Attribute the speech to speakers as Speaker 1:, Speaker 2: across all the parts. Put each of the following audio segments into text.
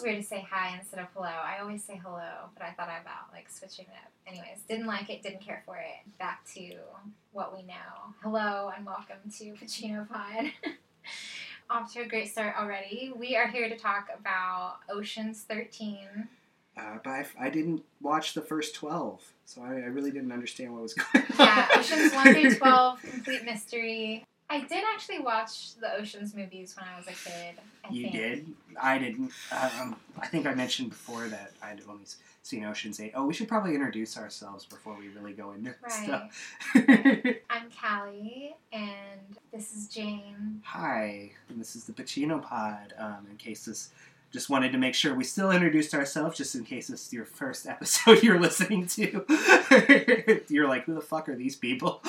Speaker 1: feels weird to say hi instead of hello. I always say hello, but I thought about like switching it up. Anyways, didn't like it, didn't care for it. Back to what we know. Hello and welcome to Pacino Pod. Off to a great start already. We are here to talk about Ocean's 13.
Speaker 2: Uh, but I, I didn't watch the first 12, so I, I really didn't understand what was going on.
Speaker 1: Yeah, Ocean's 1 through 12, complete mystery. I did actually watch the Ocean's movies when I was a kid. I
Speaker 2: You
Speaker 1: think.
Speaker 2: did? I didn't. Um, I think I mentioned before that I'd only seen Ocean's 8. Oh, we should probably introduce ourselves before we really go into
Speaker 1: Right.
Speaker 2: stuff.
Speaker 1: I'm Callie, and this is Jane.
Speaker 2: Hi, and this is the Pacino Pod. Um, in case this, just wanted to make sure we still introduced ourselves, just in case this is your first episode you're listening to. you're like, who the fuck are these people?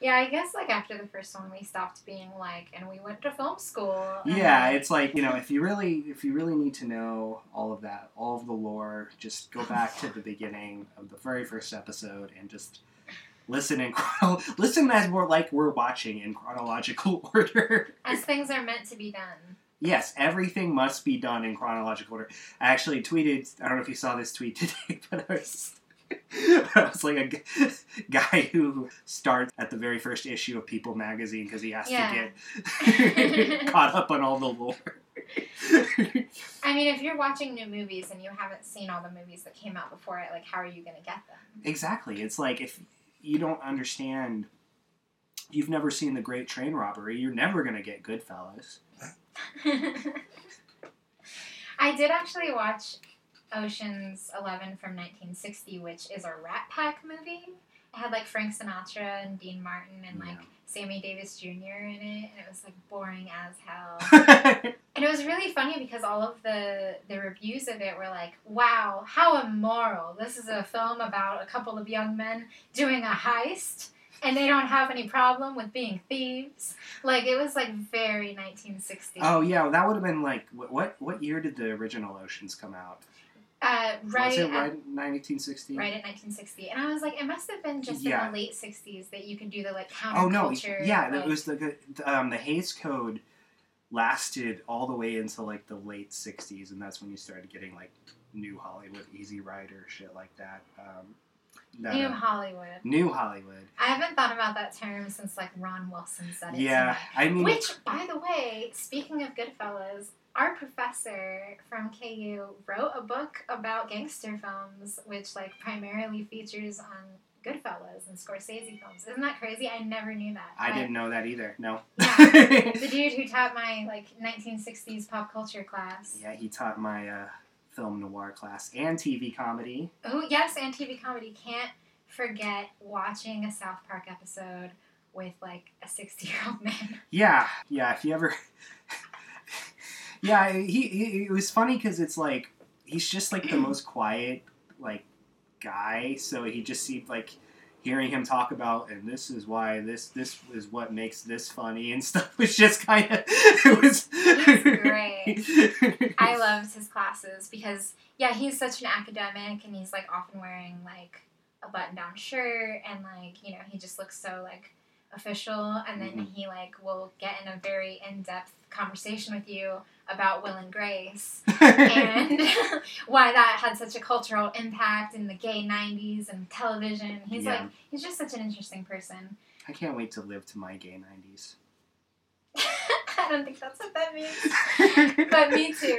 Speaker 1: Yeah, I guess like after the first one, we stopped being like, and we went to film school.
Speaker 2: yeah, it's like you know, if you really, if you really need to know all of that, all of the lore, just go back to the beginning of the very first episode and just listen in chrono- listen as we're like we're watching in chronological order.
Speaker 1: as things are meant to be done.
Speaker 2: Yes, everything must be done in chronological order. I actually tweeted. I don't know if you saw this tweet today, but I was. I was like a g- guy who starts at the very first issue of People magazine because he has
Speaker 1: Yeah.
Speaker 2: to get caught up on all the lore.
Speaker 1: I mean, if you're watching new movies and you haven't seen all the movies that came out before it, like, how are you going to get them?
Speaker 2: exactly. It's like if you don't understand, you've never seen The Great Train Robbery, you're never going to get Goodfellas.
Speaker 1: I did actually watch Ocean's Eleven from 1960, which is a Rat Pack movie. It had like Frank Sinatra and Dean Martin and like
Speaker 2: Yeah.
Speaker 1: Sammy Davis Jr. in it, and it was like boring as hell. And it was really funny because all of the the reviews of it were like, "Wow, how immoral! This is a film about a couple of young men doing a heist, and they don't have any problem with being thieves." Like it was like very 1960.
Speaker 2: oh yeah, that would have been like what, what? What year did the original Oceans come out?
Speaker 1: Uh, right, at,
Speaker 2: right 1960?
Speaker 1: right at 1960, and I was like, it must have been just
Speaker 2: Yeah.
Speaker 1: in the late 60s that you can do the like counterculture.
Speaker 2: Oh no, yeah,
Speaker 1: like,
Speaker 2: it was the um, the Hays Code lasted all the way into like the late '60s, and that's when you started getting like new Hollywood, Easy Rider, shit like that. Um,
Speaker 1: New
Speaker 2: uh,
Speaker 1: Hollywood.
Speaker 2: new Hollywood.
Speaker 1: I haven't thought about that term since like Ron Wilson said it.
Speaker 2: Yeah. I mean,
Speaker 1: Which, by the way, speaking of Goodfellas, our professor from KU wrote a book about gangster films, which like primarily features on Goodfellas and Scorsese films. Isn't that crazy? I never knew that.
Speaker 2: I
Speaker 1: But,
Speaker 2: didn't know that either. No.
Speaker 1: Yeah. The dude who taught my like 1960s pop culture class.
Speaker 2: yeah, he taught my uh, film noir class and TV comedy.
Speaker 1: Oh yes, and TV comedy. Can't forget watching a South Park episode with like a 60 year old man.
Speaker 2: Yeah, yeah. If you ever, yeah, he, he it was funny because it's like he's just like the most quiet like guy. So he just seemed like hearing him talk about and this is why this this is what makes this funny and stuff was just kind of it was
Speaker 1: He's great. I loved his classes because yeah, he's such an academic and he's like often wearing like a button down shirt and like, you know, he just looks so like official and then
Speaker 2: Mhm.
Speaker 1: he like will get in a very in-depth conversation with you about Will and Grace and why that had such a cultural impact in the gay 90s and television. He's
Speaker 2: Yeah.
Speaker 1: like he's just such an interesting person.
Speaker 2: I can't wait to live to my gay nineties.
Speaker 1: I don't think that's what that means. But me too.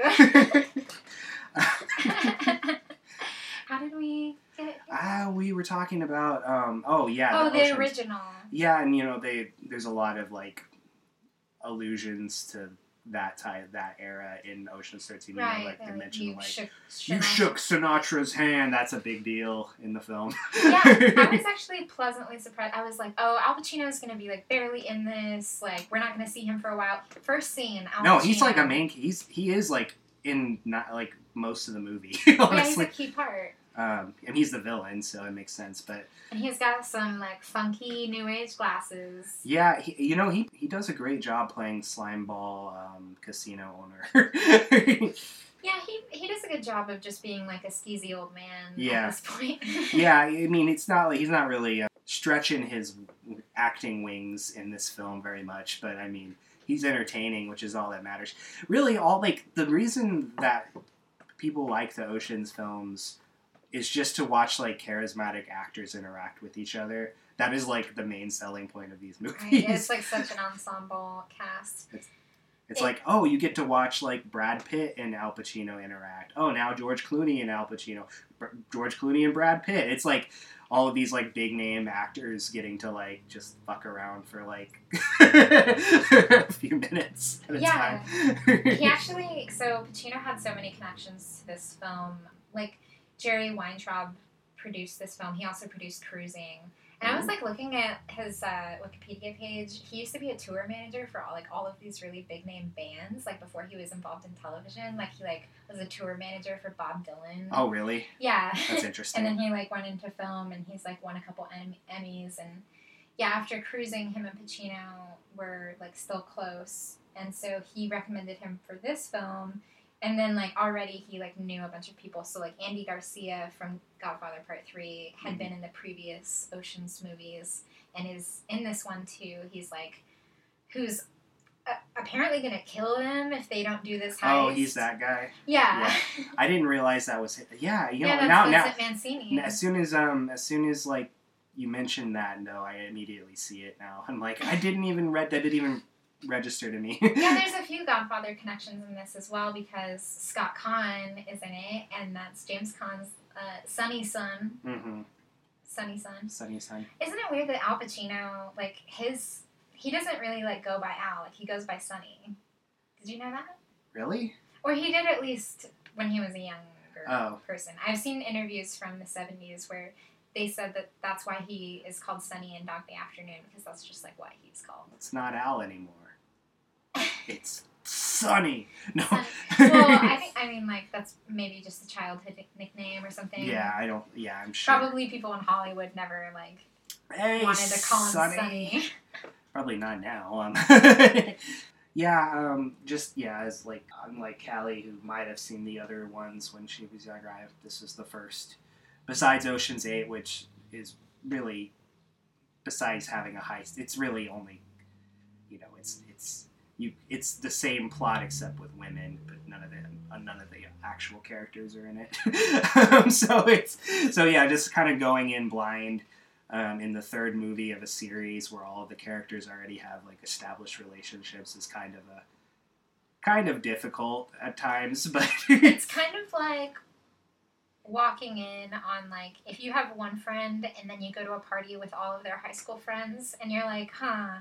Speaker 1: How did we get?
Speaker 2: Ah, we were talking about um oh yeah
Speaker 1: oh, the
Speaker 2: Oceans.
Speaker 1: original.
Speaker 2: Yeah, and you know they there's a lot of like allusions to that time that era in Ocean's Thirteen. You
Speaker 1: Right.
Speaker 2: know, like they
Speaker 1: and
Speaker 2: mention like
Speaker 1: shook,
Speaker 2: you shook Sinatra's hand. That's a big deal in the film.
Speaker 1: yeah, I was actually pleasantly surprised. I was like, oh, Al Pacino's gonna be like barely in this. Like, we're not gonna see him for a while. First scene, Al
Speaker 2: no, he's like a main. He's he is like in not like most of the movie.
Speaker 1: Yeah, he's a
Speaker 2: Honestly,
Speaker 1: key part.
Speaker 2: Um, and he's the villain, so it makes sense. But
Speaker 1: And he's got some like funky new age glasses.
Speaker 2: yeah, he, you know he he does a great job playing Slimeball um, casino owner.
Speaker 1: Yeah, he he does a good job of just being like a skeezy old man
Speaker 2: Yeah.
Speaker 1: at this point.
Speaker 2: yeah, I mean, it's not like he's not really uh, stretching his acting wings in this film very much, but I mean, he's entertaining, which is all that matters. Really, all like the reason that people like the Ocean's films is just to watch like charismatic actors interact with each other. That is like the main selling point of these movies.
Speaker 1: Right? It's like such an ensemble cast.
Speaker 2: It's like, oh, you get to watch like Brad Pitt and Al Pacino interact. Oh, now George Clooney and Al Pacino, Br- George Clooney and Brad Pitt. It's like all of these like big name actors getting to like just fuck around for like a few minutes at a
Speaker 1: Yeah.
Speaker 2: time.
Speaker 1: he actually so Pacino had so many connections to this film. Like Jerry Weintraub produced this film. He also produced Cruising. And I was like looking at his uh, Wikipedia page. He used to be a tour manager for all like all of these really big name bands. Like before he was involved in television, like he like was a tour manager for Bob Dylan.
Speaker 2: oh, really?
Speaker 1: yeah.
Speaker 2: That's interesting.
Speaker 1: and then he like went into film and he's like won a couple em- Emmys and yeah, after cruising, him and Pacino were like still close, and so he recommended him for this film. And then like already he like knew a bunch of people. So like Andy Garcia from Godfather Part Three had
Speaker 2: Mhm.
Speaker 1: been in the previous Ocean's movies and is in this one too. He's like, who's uh, apparently gonna kill them if they don't do this heist.
Speaker 2: oh, he's that guy.
Speaker 1: Yeah.
Speaker 2: I didn't realize that was. it. Yeah, you know,
Speaker 1: yeah, that's
Speaker 2: now now
Speaker 1: Vincent Mancini.
Speaker 2: as soon as um as soon as like you mentioned that, no, I immediately see it now. I'm like, I didn't even read that. Didn't even register to me.
Speaker 1: yeah, there's a few Godfather connections in this as well because Scott Caan is in it, and that's James Caan's uh, Sonny son.
Speaker 2: mm-hmm.
Speaker 1: Sonny son.
Speaker 2: Sunny son.
Speaker 1: Isn't it weird that Al Pacino, like his, he doesn't really like go by Al, like he goes by Sonny. Did you know that?
Speaker 2: Really?
Speaker 1: Or he did at least when he was a younger
Speaker 2: Oh.
Speaker 1: person. I've seen interviews from the '70s where they said that that's why he is called Sonny in Dog Day Afternoon because that's just like what he's called.
Speaker 2: It's not Al anymore. It's Sunny. No.
Speaker 1: Sonny. well, I think I mean like that's maybe just a childhood nickname or something.
Speaker 2: yeah, I don't. Yeah, I'm sure.
Speaker 1: Probably people in Hollywood never like
Speaker 2: Hey,
Speaker 1: wanted to call him
Speaker 2: Sonny.
Speaker 1: Sonny.
Speaker 2: Probably not now. Um, yeah, um, just yeah, as like unlike Callie, who might have seen the other ones when she was younger, I, have, this is the first. Besides Ocean's Eight, which is really, besides having a heist, it's really only, you know, it's it's you, it's the same plot except with women, but none of the none of the actual characters are in it. um, so it's so yeah, just kind of going in blind um, in the third movie of a series where all of the characters already have like established relationships is kind of a kind of difficult at times, but
Speaker 1: it's kind of like walking in on like if you have one friend and then you go to a party with all of their high school friends and you're like, huh,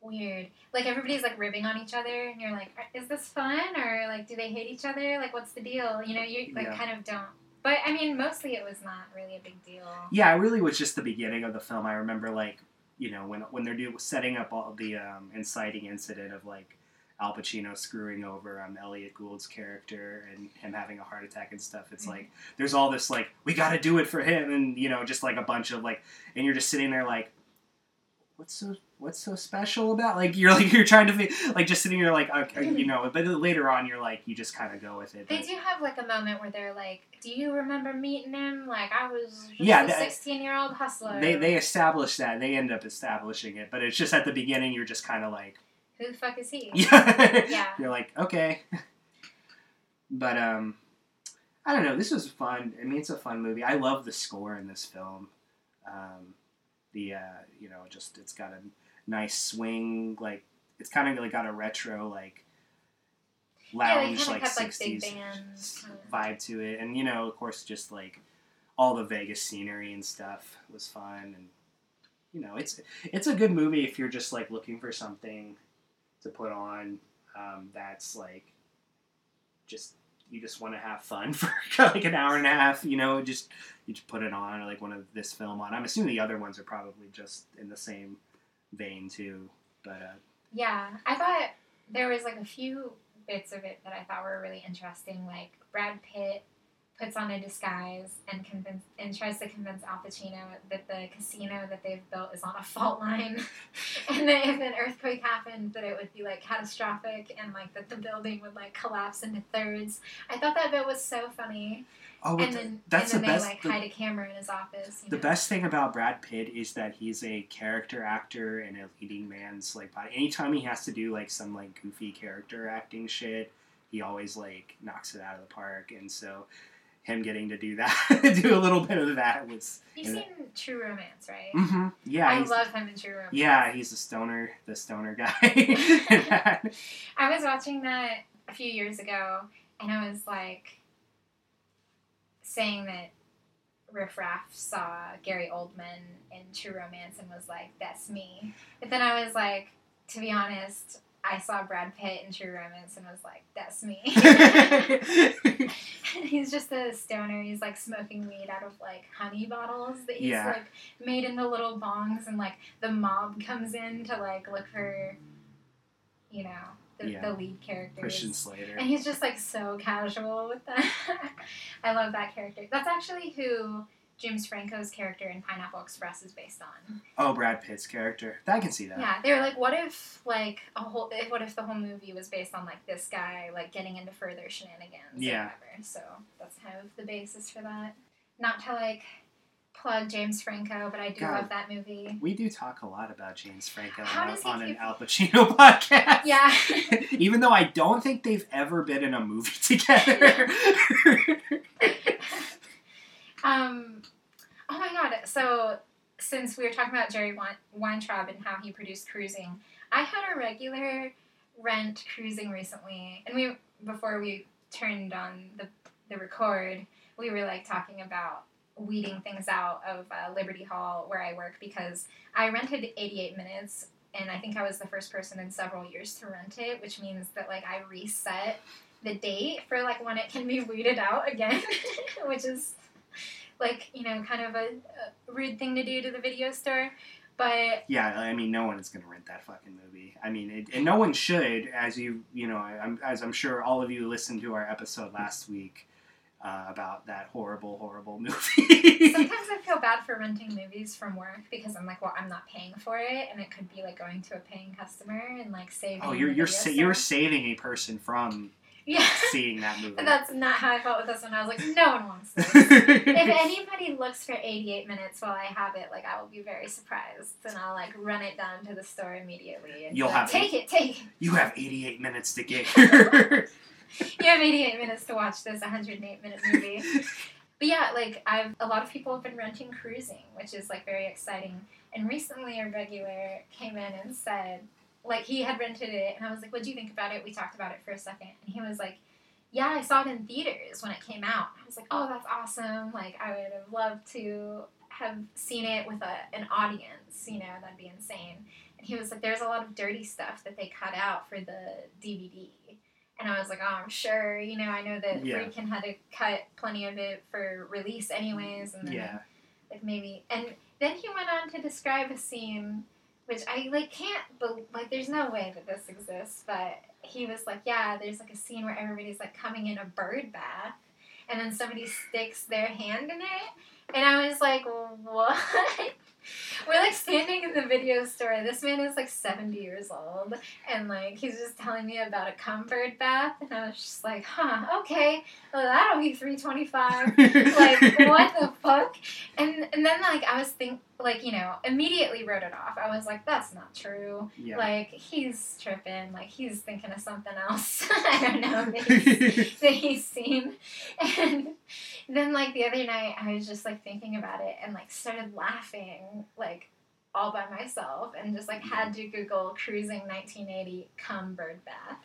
Speaker 1: weird. Like everybody's like ribbing on each other and you're like, is this fun or like do they hate each other? Like what's the deal? You know, you like
Speaker 2: Yeah.
Speaker 1: kind of don't. But I mean, mostly it was not really a big deal.
Speaker 2: yeah, it really was just the beginning of the film. I remember like you know when when they're do, setting up all the um, inciting incident of like Al Pacino screwing over um, Elliot Gould's character and him having a heart attack and stuff. It's
Speaker 1: Mhm.
Speaker 2: like there's all this like we got to do it for him, and you know just like a bunch of like, and you're just sitting there like, what's so what's so special about like you're like you're trying to like just sitting there like okay, you know, but later on you're like you just kind of go with it.
Speaker 1: They do have like a moment where they're like, "Do you remember meeting him? Like I was just
Speaker 2: Yeah,
Speaker 1: a
Speaker 2: that-
Speaker 1: sixteen-year-old hustler."
Speaker 2: they they establish that they end up establishing it, but it's just at the beginning you're just kind of like.
Speaker 1: Who the fuck is he?
Speaker 2: Yeah.
Speaker 1: Yeah.
Speaker 2: You're like, okay. But um I don't know, this was fun. I mean it's a fun movie. I love the score in this film. Um the uh you know, just it's got a nice swing, like it's kinda like got a retro like lounge
Speaker 1: kinda
Speaker 2: like
Speaker 1: kept, like, big
Speaker 2: 60s
Speaker 1: bands.
Speaker 2: vibe to it. And you know, of course just like all the Vegas scenery and stuff was fun and you know, it's it's a good movie if you're just like looking for something to put on um, that's like just you just want to have fun for like an hour and a half. You know, just you just put it on or like one of this film on. I'm assuming the other ones are probably just in the same vein too. But uh,
Speaker 1: Yeah, I thought there was like a few bits of it that I thought were really interesting. Like Brad Pitt puts on a disguise and convince and tries to convince Al Pacino that the casino that they've built is on a fault line, and that if an earthquake happened, that it would be like catastrophic and like that the building would like collapse into thirds. I thought that bit was so funny.
Speaker 2: Oh,
Speaker 1: and then
Speaker 2: that's
Speaker 1: and
Speaker 2: the
Speaker 1: then
Speaker 2: best.
Speaker 1: they like
Speaker 2: the-
Speaker 1: hide a camera in his office. You
Speaker 2: The
Speaker 1: know?
Speaker 2: best thing about Brad Pitt is that he's a character actor and a leading man's like body. Anytime he has to do like some like goofy character acting shit, he always like knocks it out of the park. And so, him getting to do that, do a little bit of that was.
Speaker 1: You've seen True Romance, right?
Speaker 2: Mm-hmm. Yeah,
Speaker 1: I love him in True Romance.
Speaker 2: yeah, he's a stoner, the stoner guy.
Speaker 1: I was watching that a few years ago, and I was like saying that Riff Raff saw Gary Oldman in True Romance and was like, "That's me." But then I was like, to be honest, I saw Brad Pitt in True Romance and was like, "That's me." And he's just a stoner. He's like smoking weed out of like honey bottles that he's
Speaker 2: Yeah.
Speaker 1: like made into little bongs, and like the mob comes in to like look for, you know, the,
Speaker 2: Yeah.
Speaker 1: the lead character.
Speaker 2: Christian Slater.
Speaker 1: And he's just like so casual with that. I love that character. That's actually who James Franco's character in Pineapple Express is based on.
Speaker 2: Oh, Brad Pitt's character. I can see that.
Speaker 1: Yeah, they were like, what if like a whole, if- what if the whole movie was based on like this guy like getting into further shenanigans? or
Speaker 2: Yeah.
Speaker 1: whatever. So that's kind of the basis for that. Not to like plug James Franco, but I do
Speaker 2: God.
Speaker 1: love that movie.
Speaker 2: We do talk a lot about James Franco on, on an Al Pacino podcast.
Speaker 1: Yeah.
Speaker 2: Even though I don't think they've ever been in a movie together.
Speaker 1: Um, oh my god! So since we were talking about Jerry Weintraub and how he produced Cruising, I had a regular rent Cruising recently, and we before we turned on the the record, we were like talking about weeding things out of uh, Liberty Hall where I work because I rented 88 minutes. And I think I was the first person in several years to rent it, which means that like I reset the date for like when it can be weeded out again, which is like you know kind of a, a rude thing to do to the video store but
Speaker 2: yeah, I mean, no one is going to rent that fucking movie. I mean, it, and no one should, as you, you know, I'm, as I'm sure all of you listened to our episode last week uh, about that horrible, horrible movie.
Speaker 1: sometimes i feel bad for renting movies from work because i'm like well i'm not paying for it and it could be like going to a paying customer and like saving
Speaker 2: oh, you're you're sa- you're saving a person from
Speaker 1: yeah
Speaker 2: seeing that movie.
Speaker 1: and that's not how i felt with this one i was like no one wants this if anybody looks for 88 minutes while I have it, like I will be very surprised, and I'll like run it down to the store immediately. And
Speaker 2: You'll
Speaker 1: like,
Speaker 2: have
Speaker 1: take it, take it.
Speaker 2: you have 88 minutes to get here.
Speaker 1: You have 88 minutes to watch this 108 minute movie. But yeah, like I've a lot of people have been renting cruising, which is like very exciting. And recently, a regular came in and said, like he had rented it, and I was like, "What do you think about it?" We talked about it for a second, and he was like, "Yeah, I saw it in theaters when it came out." I was like, "Oh, that's awesome! Like I would have loved to have seen it with a, an audience. You know, that'd be insane." And he was like, "There's a lot of dirty stuff that they cut out for the DVD." And I was like, oh, I'm sure. You know, I know that
Speaker 2: Yeah.
Speaker 1: Friedkin had to cut plenty of it for release, anyways. And
Speaker 2: yeah.
Speaker 1: like maybe, and then he went on to describe a scene, which I like can't, bel like, there's no way that this exists. But he was like, yeah, there's like a scene where everybody's like coming in a bird bath, and then somebody sticks their hand in it, and I was like, what? We're like standing in the video store. This man is like 70 years old, and like he's just telling me about a comfort bath, and I was just like, huh, okay, well, that'll be 325. like what the fuck? And and then like I was think like you know immediately wrote it off. I was like, that's not true.
Speaker 2: Yeah.
Speaker 1: Like he's tripping. Like he's thinking of something else. I don't know that he's, that he's seen. And then like the other night, I was just like thinking about it and like started laughing like all by myself and just like had to Google cruising 1980 cum bird bath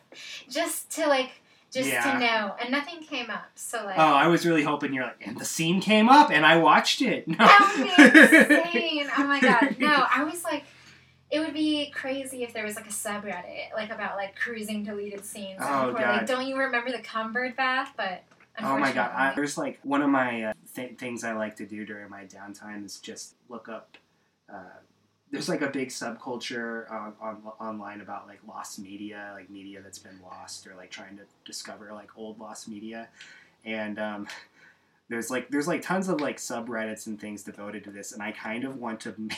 Speaker 1: just to like just
Speaker 2: Yeah.
Speaker 1: to know and nothing came up. So like
Speaker 2: Oh, I was really hoping you're like, and the scene came up, and I watched it. No.
Speaker 1: that would be insane. Oh my god. No, I was like, it would be crazy if there was like a subreddit like about like cruising deleted scenes. and
Speaker 2: Oh,
Speaker 1: are like,
Speaker 2: God.
Speaker 1: don't you remember the cumbird bath? But
Speaker 2: Oh my god! I, there's like one of my uh, th- things I like to do during my downtime is just look up. Uh, there's like a big subculture on, on online about like lost media, like media that's been lost, or like trying to discover like old lost media. And um, there's like there's like tons of like subreddits and things devoted to this, and I kind of want to make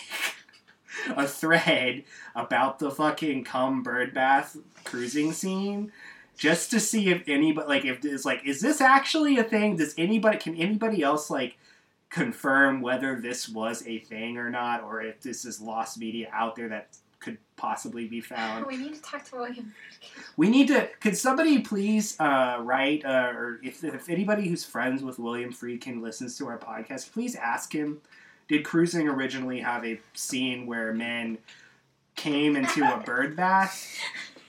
Speaker 2: a thread about the fucking cum bird bath cruising scene just to see if anybody like if it's like is this actually a thing? Does anybody can anybody else like confirm whether this was a thing or not or if this is lost media out there that could possibly be found?
Speaker 1: We need to talk to William.
Speaker 2: we need to could somebody please uh, write uh, or if, if anybody who's friends with william friedkin listens to our podcast please ask him did cruising originally have a scene where men came into a bird bath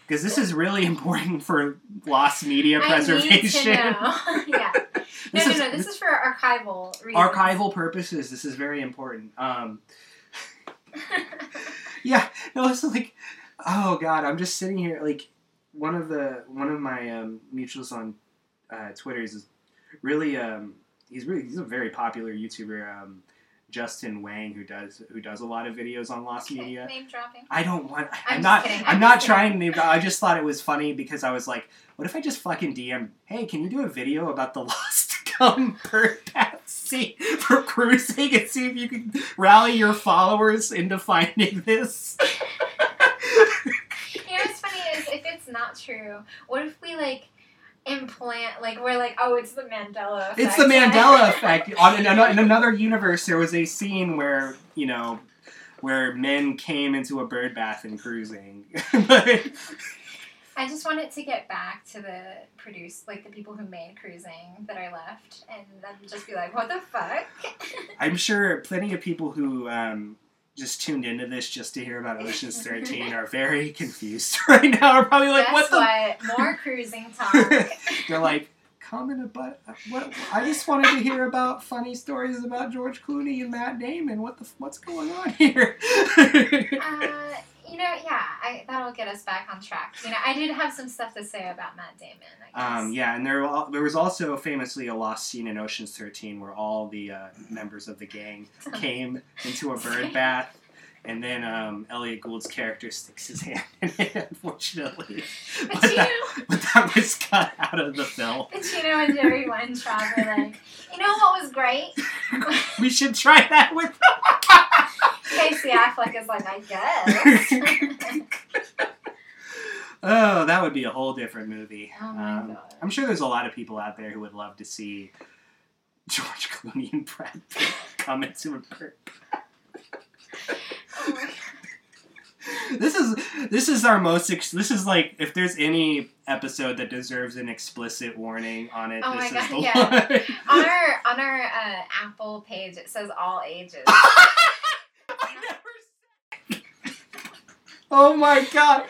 Speaker 2: because this is really important for lost media preservation
Speaker 1: I need to know. yeah. No, no, no. This is for archival reasons.
Speaker 2: archival purposes this is very important um, yeah no it's like oh god i'm just sitting here like one of the one of my um, mutuals on uh, twitter is really um, he's really he's a very popular youtuber um, justin whang who does who does a lot of videos on lost
Speaker 1: Okay,
Speaker 2: media
Speaker 1: Name dropping.
Speaker 2: I don't want. I'm,
Speaker 1: I'm
Speaker 2: not.
Speaker 1: kidding,
Speaker 2: I'm,
Speaker 1: I'm
Speaker 2: not
Speaker 1: kidding.
Speaker 2: trying to. name- I just thought it was funny because I was like, what if I just fucking DM? Hey, can you do a video about the lost cum bird scene for cruising and see if you can rally your followers into finding this?
Speaker 1: You know what's funny is if it's not true, what if we like implant like we're like oh it's the Mandela effect.
Speaker 2: It's the Mandela effect. On in, in another universe, there was a scene where you know. Where men came into a bird bath and cruising,
Speaker 1: I just want it to get back to the produce like the people who made cruising that I left and then just be like what the fuck.
Speaker 2: I'm sure plenty of people who um, just tuned into this just to hear about Ocean's 13 are very confused right now. Are probably like,
Speaker 1: Guess
Speaker 2: what the?
Speaker 1: what? More cruising talk.
Speaker 2: They're like, comment about what? I just wanted to hear about funny stories about George Clooney and Matt Damon. What the? What's going on here?
Speaker 1: Uh, you know, yeah, I, that'll get us back on track. You know, I did have some stuff to say about Matt Damon. I guess.
Speaker 2: Um, yeah, and there, there was also famously a lost scene in Ocean's 13 where all the uh, members of the gang came into a bird bath, and then um, Elliot Gould's character sticks his hand in it, unfortunately. But
Speaker 1: Pacino,
Speaker 2: that, but that was cut out of the film.
Speaker 1: Pacino and Jerry Weintraub are like, you know what was great?
Speaker 2: We should try that with.
Speaker 1: Casey Affleck is like, I guess.
Speaker 2: Oh, that would be a whole different movie.
Speaker 1: Oh
Speaker 2: Um. I'm sure there's a lot of people out there who would love to see George Clooney and Brad Pitt come into a
Speaker 1: oh
Speaker 2: this is this is our most ex- this is like if there's any episode that deserves an explicit warning on it
Speaker 1: Oh
Speaker 2: this
Speaker 1: my
Speaker 2: is
Speaker 1: God,
Speaker 2: the
Speaker 1: yeah. on our on our uh, Apple page, it says all ages.
Speaker 2: oh my god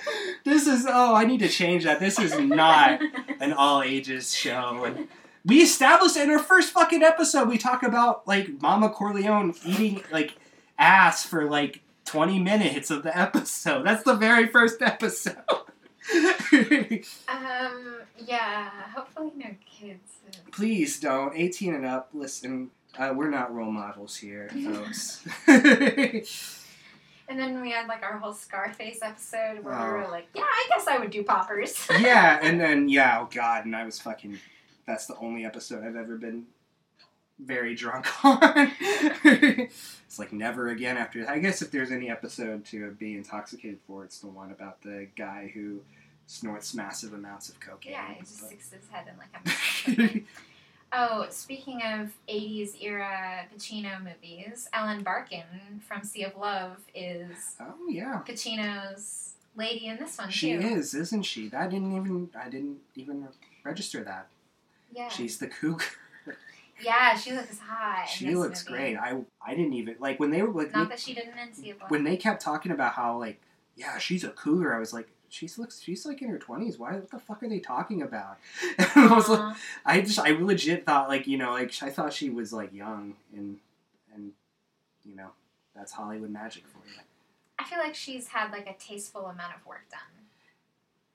Speaker 2: this is oh i need to change that this is not an all ages show and we established in our first fucking episode we talk about like mama corleone eating like ass for like 20 minutes of the episode that's the very first episode
Speaker 1: um, yeah. Hopefully, no kids.
Speaker 2: Please don't. 18 and up, listen, uh, we're not role models here, folks.
Speaker 1: And then we had like our whole Scarface episode where we
Speaker 2: Oh.
Speaker 1: were like, yeah, I guess I would do poppers.
Speaker 2: yeah, and then, yeah, oh god, and I was fucking. That's the only episode I've ever been very drunk on. it's like never again after. I guess if there's any episode to be intoxicated for, it's the one about the guy who snorts massive amounts of cocaine.
Speaker 1: yeah, he just
Speaker 2: but-
Speaker 1: sticks his head in like a. oh, speaking of '80s era Pacino movies, Ellen Barkin from Sea of Love is
Speaker 2: oh yeah.
Speaker 1: Pacino's lady in this one
Speaker 2: She
Speaker 1: too.
Speaker 2: is, isn't she? I didn't even I didn't even register that.
Speaker 1: Yeah.
Speaker 2: She's the cougar.
Speaker 1: yeah, she looks hot.
Speaker 2: She looks
Speaker 1: movie.
Speaker 2: great. I I didn't even like when they were like
Speaker 1: Not that she didn't in Sea of Love.
Speaker 2: when they kept talking about how like yeah she's a cougar. I was like she's looks she's like in her twenties. Why what the fuck are they talking about? I was like
Speaker 1: uh-huh.
Speaker 2: I just I legit thought like you know like I thought she was like young and and you know that's Hollywood magic for you.
Speaker 1: I feel like she's had like a tasteful amount of work done.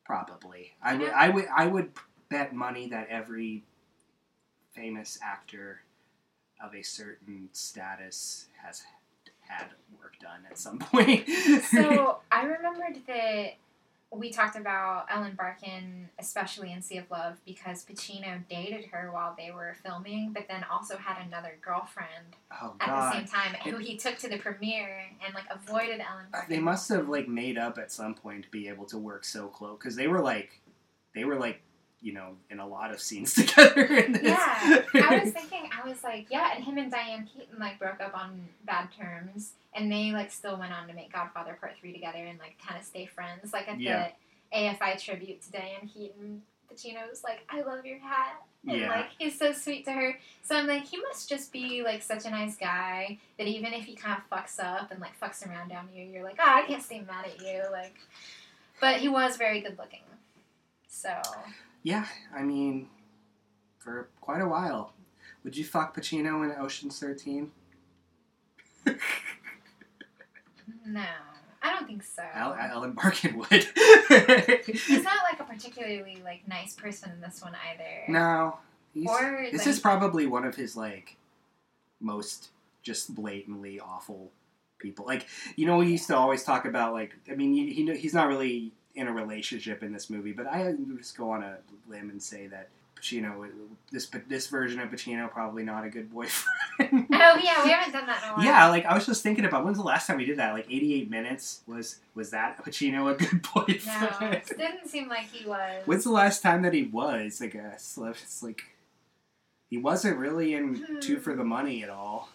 Speaker 2: Probably. I would I would I would bet money that every famous actor of a certain status has had work done at some point.
Speaker 1: So I remembered that we talked about Ellen Barkin, especially in Sea of Love, because Pacino dated her while they were filming, but then also had another girlfriend
Speaker 2: Oh
Speaker 1: at the same time who he took to the premiere and like avoided Ellen Barkin.
Speaker 2: They must have like made up at some point to be able to work so close because they were like, they were like, you know, in a lot of scenes together. In this.
Speaker 1: Yeah, I was thinking, I was like, yeah, and him and Diane Keaton like broke up on bad terms, and they like still went on to make Godfather Part Three together and like kind of stay friends. Like at
Speaker 2: Yeah.
Speaker 1: the AFI tribute to Diane Keaton, Pacino was like, "I love your hat," and
Speaker 2: Yeah.
Speaker 1: like he's so sweet to her. So I'm like, he must just be like such a nice guy that even if he kind of fucks up and like fucks around down you, you're like, oh, I can't stay mad at you. Like, but he was very good looking. So
Speaker 2: Yeah, I mean, for quite a while. Would you fuck Pacino in Ocean's 13?
Speaker 1: no, I don't think so.
Speaker 2: Al- Ellen Barkin would.
Speaker 1: He's not like a particularly like nice person in this one either.
Speaker 2: no. He's,
Speaker 1: Or
Speaker 2: this
Speaker 1: like,
Speaker 2: is probably one of his, like, most just blatantly awful people. Like, you know, we used to always talk about, like, I mean, he, he he's not really in a relationship in this movie, but I would just go on a limb and say that Pacino, this this version of Pacino, probably not a good boyfriend.
Speaker 1: Oh yeah, we haven't done that in a while.
Speaker 2: Yeah, like I was just thinking about when's the last time we did that? Like 88 minutes was was that Pacino a good
Speaker 1: No,
Speaker 2: boyfriend?
Speaker 1: it didn't seem like he was.
Speaker 2: when's the last time that he was? I guess it's like he wasn't really in hmm. Two for the Money at all.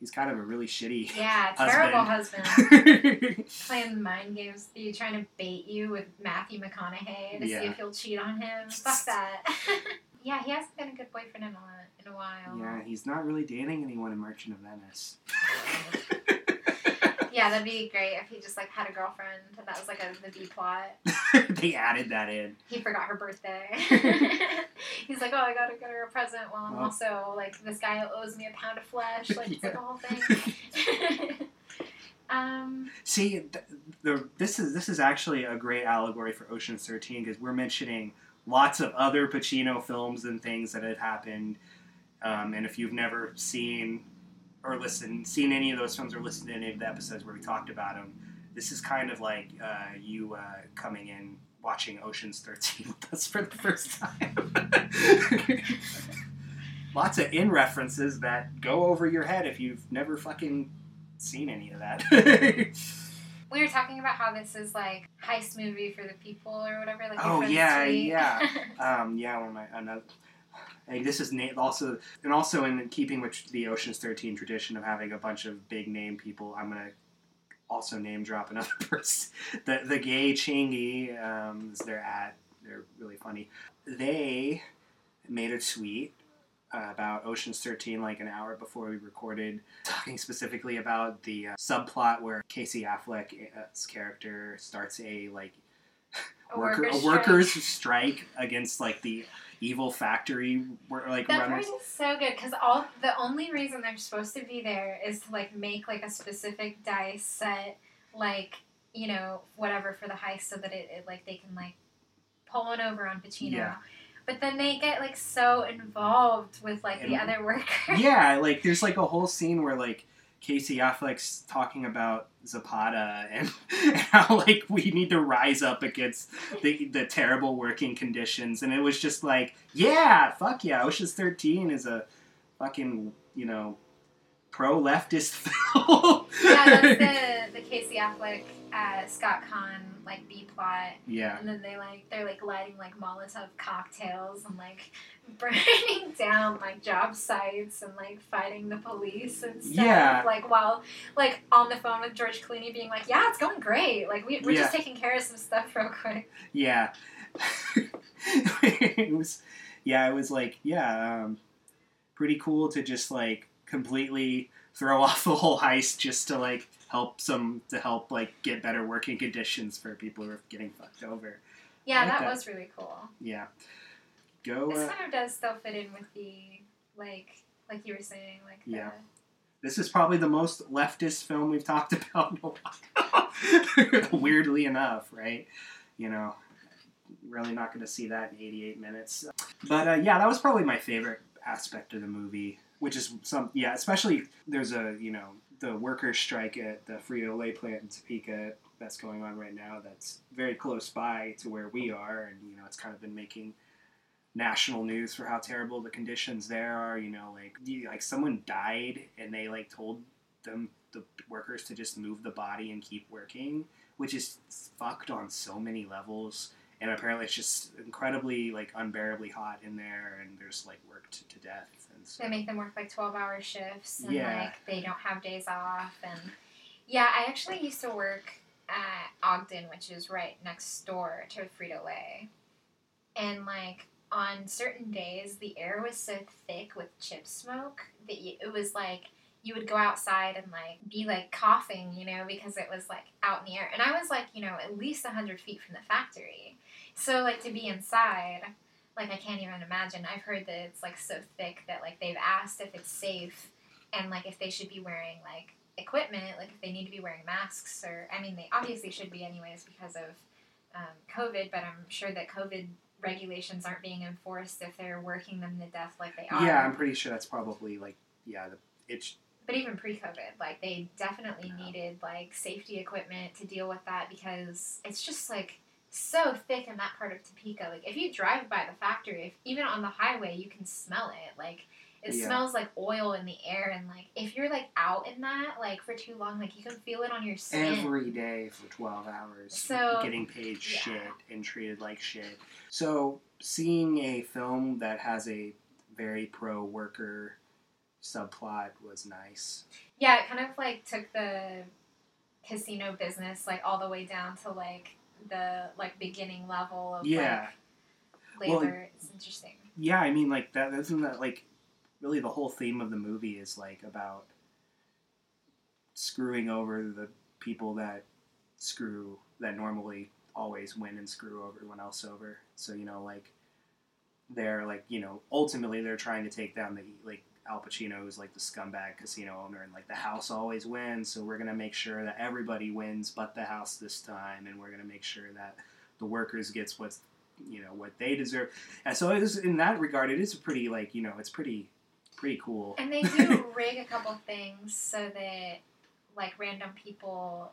Speaker 2: He's kind of a really shitty.
Speaker 1: Yeah,
Speaker 2: husband.
Speaker 1: terrible husband. Playing mind games, you trying to bait you with Matthew McConaughey to
Speaker 2: Yeah.
Speaker 1: see if you'll cheat on him. Fuck that. yeah, he hasn't been a good boyfriend in a in a while.
Speaker 2: yeah, he's not really dating anyone in Merchant of Venice.
Speaker 1: Yeah, that'd be great if he just like had a girlfriend and that was like a the B plot.
Speaker 2: they added that in.
Speaker 1: He forgot her birthday. He's like, oh, I gotta get her a present. Well, I'm
Speaker 2: Oh.
Speaker 1: also like, this guy owes me a pound of flesh. Like, it's like a whole thing. um,
Speaker 2: See, th- the, this is this is actually a great allegory for Ocean's Thirteen because we're mentioning lots of other Pacino films and things that have happened. Um, and if you've never seen or listened, seen any of those films or listened to any of the episodes where we talked about them, this is kind of like uh, you uh, coming in watching Ocean's Thirteen with us for the first time. Lots of in references that go over your head if you've never fucking seen any of that.
Speaker 1: we were talking about how this is like heist movie for the people or whatever. Like,
Speaker 2: Oh, yeah, yeah. um, yeah, one of my another. Like this is na- also and also in keeping with the Ocean's Thirteen tradition of having a bunch of big name people. I'm gonna also name drop another person. The the gay Chingy um, is their ad. They're really funny. They made a tweet uh, about Ocean's 13 like an hour before we recorded, talking specifically about the uh, subplot where Casey Affleck's character starts a like
Speaker 1: A
Speaker 2: worker,
Speaker 1: workers'
Speaker 2: a workers strike against like the evil factory wor- like
Speaker 1: That part
Speaker 2: runners.
Speaker 1: is so good because all the only reason they're supposed to be there is to like make like a specific dice set, like you know whatever for the heist, so that it, it like they can like pull one over on Pacino.
Speaker 2: Yeah.
Speaker 1: But then they get like so involved with like the other workers.
Speaker 2: yeah, like there's like a whole scene where like Casey Affleck's talking about Zapata and, and how like we need to rise up against the the terrible working conditions, and it was just like, yeah, fuck yeah, Ocean's Thirteen is a fucking you know pro leftist film.
Speaker 1: yeah, that's the the Casey Affleck, uh, Scott Caan like B plot.
Speaker 2: yeah.
Speaker 1: And then they like they're like lighting like Molotov cocktails and like burning down like job sites and like fighting the police and stuff.
Speaker 2: Yeah.
Speaker 1: Like while like on the phone with George Clooney being like, Yeah, it's going great. Like we, we're just taking care of some stuff real quick.
Speaker 2: Yeah. it was yeah, it was like, yeah, um, pretty cool to just like completely throw off the whole heist just to like help some to help like get better working conditions for people who are getting fucked over.
Speaker 1: Yeah,
Speaker 2: like
Speaker 1: that,
Speaker 2: that.
Speaker 1: was really cool.
Speaker 2: Yeah. Go
Speaker 1: This
Speaker 2: uh,
Speaker 1: kind of does still fit in with the like like you were saying, like the,
Speaker 2: Yeah. this is probably the most leftist film we've talked about in a while. Weirdly enough, right? You know, really not going to see that in 88 minutes. But uh, yeah, that was probably my favorite aspect of the movie, which is some yeah, especially there's a you know the workers strike at the Frito Lay plant in Topeka that's going on right now that's very close by to where we are, and you know it's kind of been making national news for how terrible the conditions there are. You know, like like someone died and they like told them the workers to just move the body and keep working, which is fucked on so many levels. And apparently, it's just incredibly like unbearably hot in there, and there's like worked to death. So,
Speaker 1: They make them work like 12 hour shifts and
Speaker 2: Yeah.
Speaker 1: like they don't have days off. And yeah, I actually used to work at Ogden, which is right next door to Frito Lay. And like on certain days, the air was so thick with chip smoke that it was like you would go outside and like be like coughing, you know, because it was like out in the air. And I was like, you know, at least 100 feet from the factory. So like to be inside, like I can't even imagine. I've heard that it's like so thick that like they've asked if it's safe and like if they should be wearing like equipment, like if they need to be wearing masks or I mean they obviously should be anyways because of um, COVID, but I'm sure that COVID regulations aren't being enforced if they're working them to death like they are.
Speaker 2: yeah, I'm pretty sure that's probably like yeah, the, it's
Speaker 1: but even pre-COVID, like they definitely
Speaker 2: Yeah.
Speaker 1: needed like safety equipment to deal with that because it's just like so thick in that part of Topeka. Like if you drive by the factory, if even on the highway, you can smell it. Like it
Speaker 2: Yeah.
Speaker 1: smells like oil in the air, and like if you're like out in that like for too long, like you can feel it on your skin.
Speaker 2: every day for 12 hours
Speaker 1: So-
Speaker 2: getting paid
Speaker 1: yeah.
Speaker 2: shit and treated like shit so seeing a film that has a very pro worker subplot was nice
Speaker 1: Yeah, it kind of like took the casino business like all the way down to like the like beginning level of
Speaker 2: yeah
Speaker 1: like
Speaker 2: Well,
Speaker 1: labor. it's interesting.
Speaker 2: yeah i mean like that isn't that like really the whole theme of the movie is like about screwing over the people that screw that normally always win and screw everyone else over so you know like they're like you know ultimately they're trying to take down the like Al Pacino is like the scumbag casino owner and like the house always wins so we're gonna make sure that everybody wins but the house this time and we're gonna make sure that the workers gets what's you know what they deserve and so it is in that regard it is pretty like you know it's pretty pretty cool
Speaker 1: And they do rig a couple things so that like random people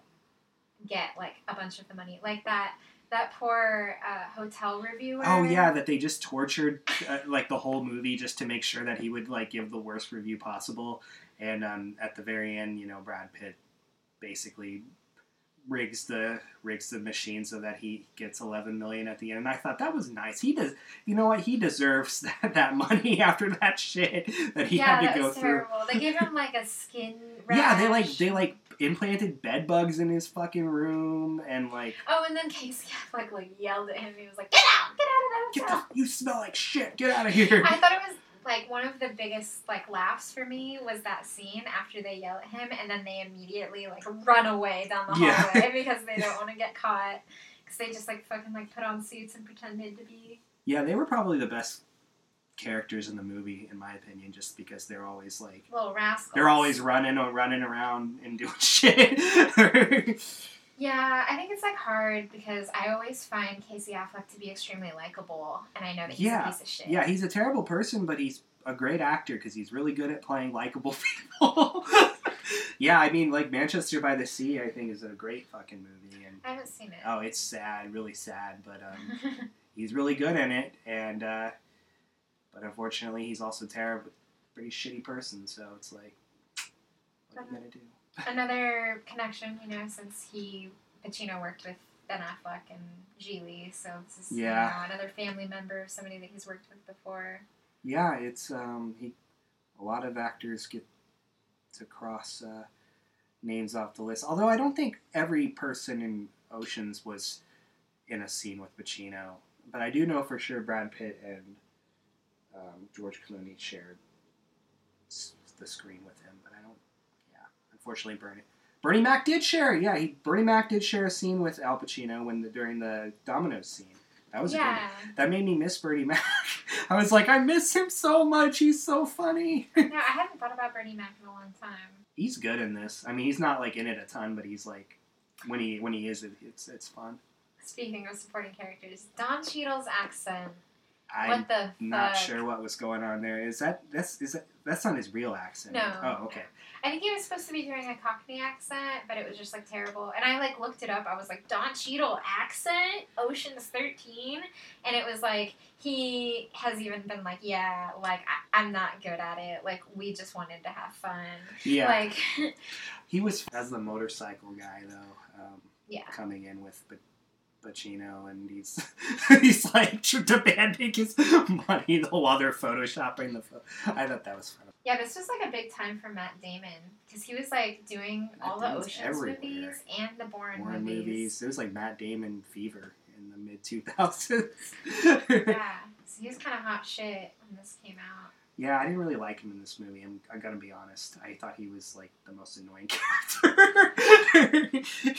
Speaker 1: get like a bunch of the money. Like that that poor uh, hotel reviewer.
Speaker 2: Oh yeah, that they just tortured uh, like the whole movie just to make sure that he would like give the worst review possible, and um, at the very end, you know, Brad Pitt basically rigs the rigs the machine so that he gets 11 million at the end. And I thought that was nice. He does, you know what? He deserves that, that money after that shit that he
Speaker 1: yeah,
Speaker 2: had to go through.
Speaker 1: terrible. They gave him like a skin rash.
Speaker 2: Yeah, they like they like implanted bed bugs in his fucking room and like
Speaker 1: Oh, and then Casey Affleck like yelled at him. He was like, "Get out! Get out of
Speaker 2: get
Speaker 1: that
Speaker 2: the
Speaker 1: hotel!"
Speaker 2: you smell like shit. Get out of here.
Speaker 1: I thought it was like one of the biggest like laughs for me was that scene after they yell at him and then they immediately like run away down the
Speaker 2: Yeah.
Speaker 1: hallway because they don't want to get caught because they just like fucking like put on suits and pretended to be.
Speaker 2: Yeah, they were probably the best characters in the movie, in my opinion, just because they're always like
Speaker 1: Little rascals.
Speaker 2: they're always running or running around and doing shit.
Speaker 1: Yeah, I think it's like hard because I always find Casey Affleck to be extremely likable, and I know that he's
Speaker 2: Yeah.
Speaker 1: a piece of shit.
Speaker 2: yeah, he's a terrible person, but he's a great actor because he's really good at playing likable people. yeah, I mean, like Manchester by the Sea, I think is a great fucking movie, and
Speaker 1: I haven't seen it.
Speaker 2: oh, it's sad, really sad, but um, he's really good in it, and uh, but unfortunately, he's also terrible, pretty shitty person. So it's like, what are you gonna do?
Speaker 1: Another connection, you know, since he Pacino worked with Ben Affleck and Gigli, so this is
Speaker 2: Yeah.
Speaker 1: you know, another family member of somebody that he's worked with before.
Speaker 2: Yeah, it's um, he. A lot of actors get to cross uh, names off the list. Although I don't think every person in Oceans was in a scene with Pacino, but I do know for sure Brad Pitt and um, George Clooney shared the screen with him. But I don't. Yeah, unfortunately, Bernie. Bernie Mac did share. Yeah, he Bernie Mac did share a scene with Al Pacino when the, during the Domino's scene. That was
Speaker 1: yeah.
Speaker 2: that made me miss Bernie Mac. I was like, I miss him so much. He's so funny.
Speaker 1: no, I hadn't thought about Bernie Mac in a long time.
Speaker 2: he's good in this. I mean, he's not like in it a ton, but he's like when he when he is, it, it's it's fun.
Speaker 1: Speaking of supporting characters, Don Cheadle's accent
Speaker 2: I'm
Speaker 1: what the
Speaker 2: not sure what was going on there. Is that that's is that that's not his real accent?
Speaker 1: No.
Speaker 2: Oh, okay.
Speaker 1: I think he was supposed to be doing a Cockney accent, but it was just like terrible. And I like looked it up. I was like Don Cheadle accent, Ocean's Thirteen, and it was like he has even been like, yeah, like I, I'm not good at it. Like we just wanted to have fun.
Speaker 2: Yeah.
Speaker 1: Like
Speaker 2: He was as the motorcycle guy though, um,
Speaker 1: yeah.
Speaker 2: coming in with P- Pacino, and he's he's like demanding his money while they're photoshopping the. Pho- I thought that was fun.
Speaker 1: Yeah, this was like a big time for Matt Damon because he was like doing
Speaker 2: Matt
Speaker 1: all the
Speaker 2: Damon's
Speaker 1: Ocean's
Speaker 2: everywhere.
Speaker 1: movies and the Bourne,
Speaker 2: Warren
Speaker 1: movies.
Speaker 2: movies. It was like Matt Damon fever in the mid two thousands.
Speaker 1: Yeah, so he was kind of hot shit when this came out.
Speaker 2: Yeah, I didn't really like him in this movie. I'm, I gotta be honest. I thought he was like the most annoying character.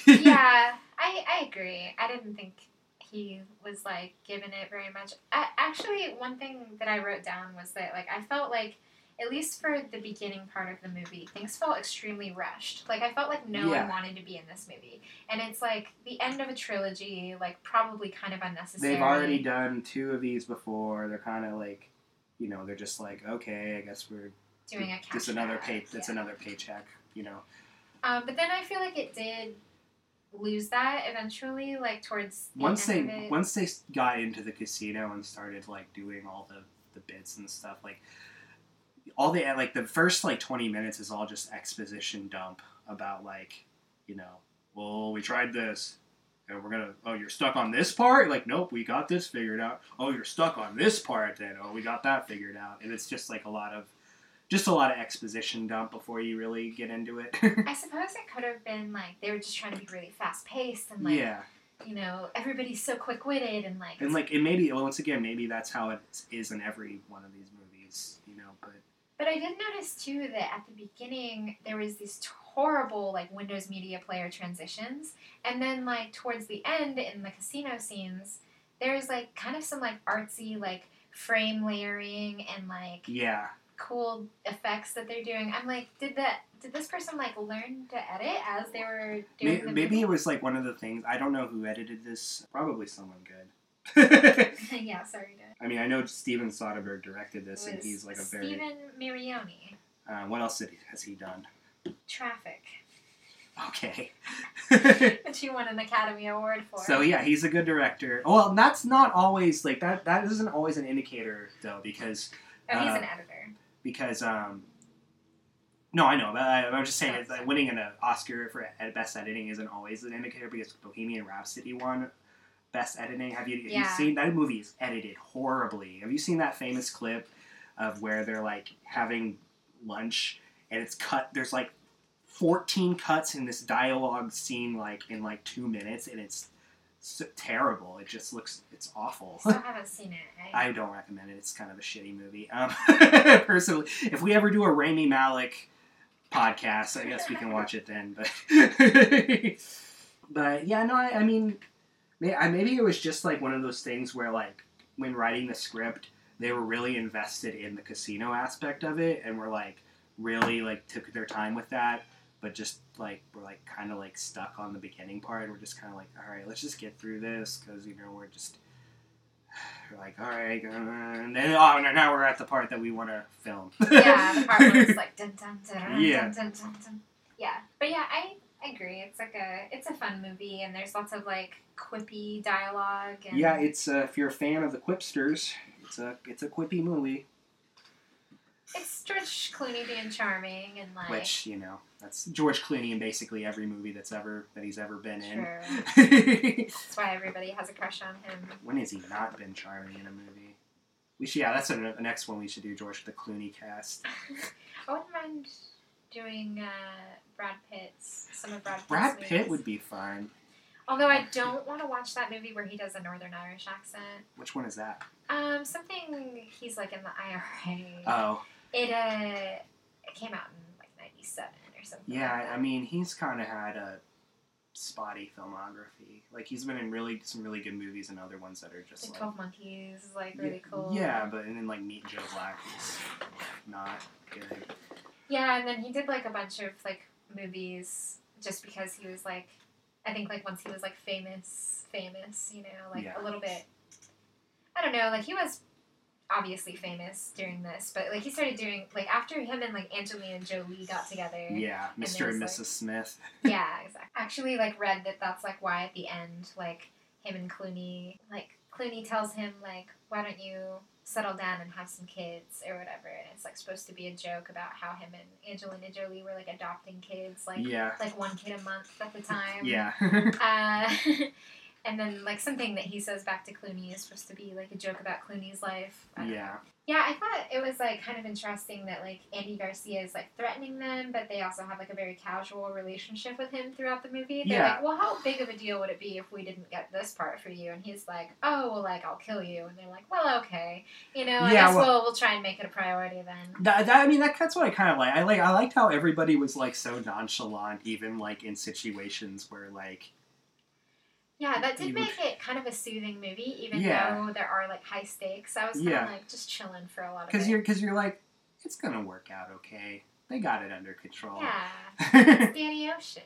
Speaker 1: yeah, I, I agree. I didn't think he was like given it very much. I, actually, one thing that I wrote down was that like I felt like at least for the beginning part of the movie, things felt extremely rushed. Like I felt like no
Speaker 2: Yeah.
Speaker 1: one wanted to be in this movie, and it's like the end of a trilogy, like probably kind of unnecessary.
Speaker 2: They've already done two of these before. They're kind of like, you know, they're just like, okay, I guess we're
Speaker 1: doing a cash
Speaker 2: just another pay. That's
Speaker 1: yeah.
Speaker 2: another paycheck. You know.
Speaker 1: Um, but then I feel like it did lose that eventually, like towards the
Speaker 2: Once they once they got into the casino and started like doing all the the bits and stuff, like all the like the first like twenty minutes is all just exposition dump about like, you know, well we tried this. And we're gonna. Oh, you're stuck on this part. Like, nope, we got this figured out. Oh, you're stuck on this part. Then, oh, we got that figured out. And it's just like a lot of, just a lot of exposition dump before you really get into it.
Speaker 1: I suppose it could have been like they were just trying to be really fast paced and like
Speaker 2: yeah.
Speaker 1: you know everybody's so quick witted and like
Speaker 2: And like, it maybe well, once again, maybe that's how it is in every one of these movies, you know. But
Speaker 1: But I did notice too that at the beginning there was these horrible like Windows Media Player transitions, and then like towards the end in the casino scenes, there's like kind of some like artsy like frame layering and like
Speaker 2: yeah,
Speaker 1: cool effects that they're doing. I'm like, did that? Did this person like learn to edit as they were doing
Speaker 2: maybe, maybe it was like one of the things. I don't know who edited this. Probably someone good.
Speaker 1: yeah, sorry.
Speaker 2: I mean, I know Steven Soderbergh directed this, and he's like a very.
Speaker 1: Stephen Mirrione.
Speaker 2: Uh, what else did he, has he done?
Speaker 1: Traffic,
Speaker 2: Okay.
Speaker 1: which he won an Academy Award for.
Speaker 2: so yeah, he's a good director. Well, that's not always like that. That isn't always an indicator though, because
Speaker 1: oh, he's
Speaker 2: uh,
Speaker 1: an editor.
Speaker 2: because um. No, I know, but I, I'm just saying it's like winning an Oscar for best editing isn't always an indicator because Bohemian Rhapsody won best editing. Have you, have you
Speaker 1: Yeah.
Speaker 2: seen that movie? Is edited horribly. Have you seen that famous clip of where they're like having lunch and it's cut? There's like 14 cuts in this dialogue scene, like in like two minutes, and it's so terrible. It just looks, it's awful.
Speaker 1: Still haven't seen it. I,
Speaker 2: I don't recommend it. It's kind of a shitty movie. Um, personally, if we ever do a Rami Malek podcast, I guess we can watch it then. But, but yeah, no, I, I mean, may- I- maybe it was just like one of those things where, like, when writing the script, they were really invested in the casino aspect of it, and were like really like took their time with that. But just like we're like kind of like stuck on the beginning part. And we're just kind of like, all right, let's just get through this because you know we're just we're like, all right, and then oh, no, now we're at the part that we want to film.
Speaker 1: yeah, the part where it's like dun dun dun dun,
Speaker 2: Yeah.
Speaker 1: dun dun dun dun. Yeah, but yeah, I agree. It's like a it's a fun movie, and there's lots of like quippy dialogue. And
Speaker 2: yeah, it's uh, if you're a fan of the Quipsters, it's a it's a quippy movie.
Speaker 1: It's George Clooney being charming and like
Speaker 2: Which you know, that's George Clooney in basically every movie that's ever that he's ever been in.
Speaker 1: That's why everybody has a crush on him.
Speaker 2: when has he not been charming in a movie? We should, yeah, that's the the next one we should do. George the Clooney cast.
Speaker 1: I wouldn't mind doing uh, Brad Pitt's some of Brad Pitt's
Speaker 2: Brad Pitt would be fine.
Speaker 1: Although I don't want to watch that movie where he does a Northern Irish accent.
Speaker 2: Which one is that?
Speaker 1: Um, something he's like in the IRA.
Speaker 2: Oh,
Speaker 1: It uh, it came out in like '97 or something.
Speaker 2: yeah.
Speaker 1: like.
Speaker 2: I mean, he's kind of had a spotty filmography. Like he's been in really some really good movies and other ones that are just
Speaker 1: Like Twelve Monkeys is like really
Speaker 2: yeah,
Speaker 1: cool.
Speaker 2: Yeah, but and then like Meet Joe Black is not good.
Speaker 1: Yeah, and then he did like a bunch of like movies just because he was like, I think like once he was like famous, famous, you know, like
Speaker 2: Yeah.
Speaker 1: a little bit. I don't know, like he was obviously famous during this, but like he started doing like after him and like Angelina and Jolie got together.
Speaker 2: Yeah,
Speaker 1: And
Speaker 2: Mr. and
Speaker 1: there's,
Speaker 2: Mrs. Smith.
Speaker 1: yeah, exactly. Actually, like read that that's like why at the end, like him and Clooney, like Clooney tells him like, why don't you settle down and have some kids or whatever, and it's like supposed to be a joke about how him and Angelina Jolie were like adopting kids, like
Speaker 2: yeah.
Speaker 1: like one kid a month at the time.
Speaker 2: Yeah.
Speaker 1: Uh, and then like something that he says back to Clooney is supposed to be like a joke about Clooney's life. I don't know.
Speaker 2: yeah.
Speaker 1: Yeah, I thought it was like kind of interesting that like Andy Garcia is like threatening them, but they also have like a very casual relationship with him throughout the movie. They're
Speaker 2: Yeah.
Speaker 1: like, well, how big of a deal would it be if we didn't get this part for you? And he's like, oh, well, like I'll kill you. And they're like, well, okay, you know, I
Speaker 2: Yeah,
Speaker 1: guess
Speaker 2: well-
Speaker 1: we'll we'll try and make it a priority then.
Speaker 2: That, that, I mean, that, that's what I kind of like. I like. I liked how everybody was like so nonchalant, even like in situations where like
Speaker 1: Yeah, that did make it kind of a soothing movie, even
Speaker 2: Yeah.
Speaker 1: though there are like high stakes. I was kind
Speaker 2: Yeah.
Speaker 1: of like just chilling for a lot of
Speaker 2: because you're because you're like it's gonna work out okay. They got it under control.
Speaker 1: yeah, it's Danny Ocean.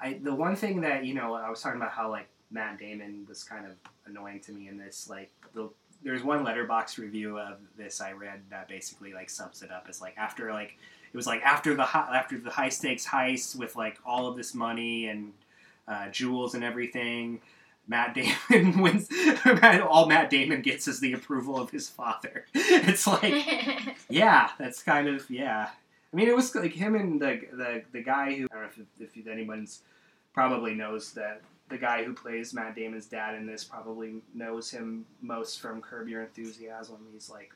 Speaker 2: I the one thing that you know I was talking about how like Matt Damon was kind of annoying to me in this like the there's one Letterboxd review of this I read that basically like sums it up as like after like it was like after the hi- after the high stakes heist with like all of this money and uh, jewels and everything. Matt Damon wins. all Matt Damon gets is the approval of his father. It's like yeah, that's kind of yeah. I mean, it was like him and the the, the guy who I don't know if, if anyone's probably knows that the guy who plays Matt Damon's dad in this probably knows him most from Curb Your Enthusiasm. He's like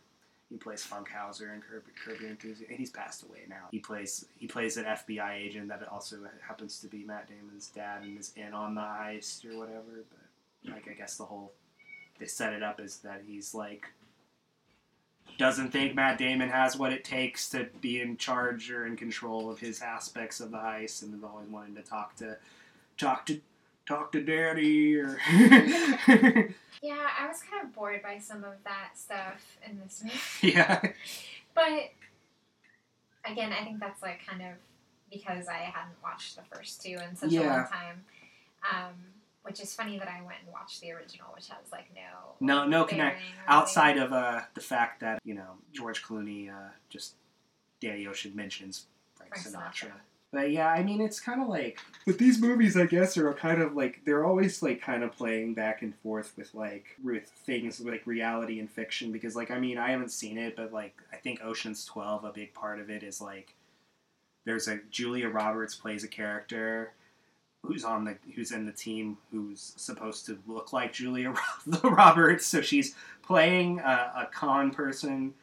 Speaker 2: he plays Funkhouser in Curb, Curb Your Enthusiasm, and he's passed away now. He plays he plays an FBI agent that also happens to be Matt Damon's dad and is in on the heist or whatever. But like I guess the whole they set it up is that he's like doesn't think Matt Damon has what it takes to be in charge or in control of his aspects of the heist, and is always wanting to talk to talk to talk to Daddy or
Speaker 1: yeah, I was kind of bored by some of that stuff in this movie.
Speaker 2: yeah
Speaker 1: But again, I think that's like kind of because I hadn't watched the first two in such a long time. Um, which is funny that I went and watched the original, which has like no
Speaker 2: no no connect outside of uh, the fact that you know George Clooney uh, just Danny Ocean mentions Frank,
Speaker 1: Frank
Speaker 2: Sinatra.
Speaker 1: Sinatra.
Speaker 2: But yeah, I mean, it's kind of like. But these movies, I guess, are kind of like they're always like kind of playing back and forth with like with things like reality and fiction because like I mean I haven't seen it, but like I think Ocean's Twelve, a big part of it is like there's a Julia Roberts plays a character who's on the who's in the team who's supposed to look like Julia Roberts, so she's playing a, a con person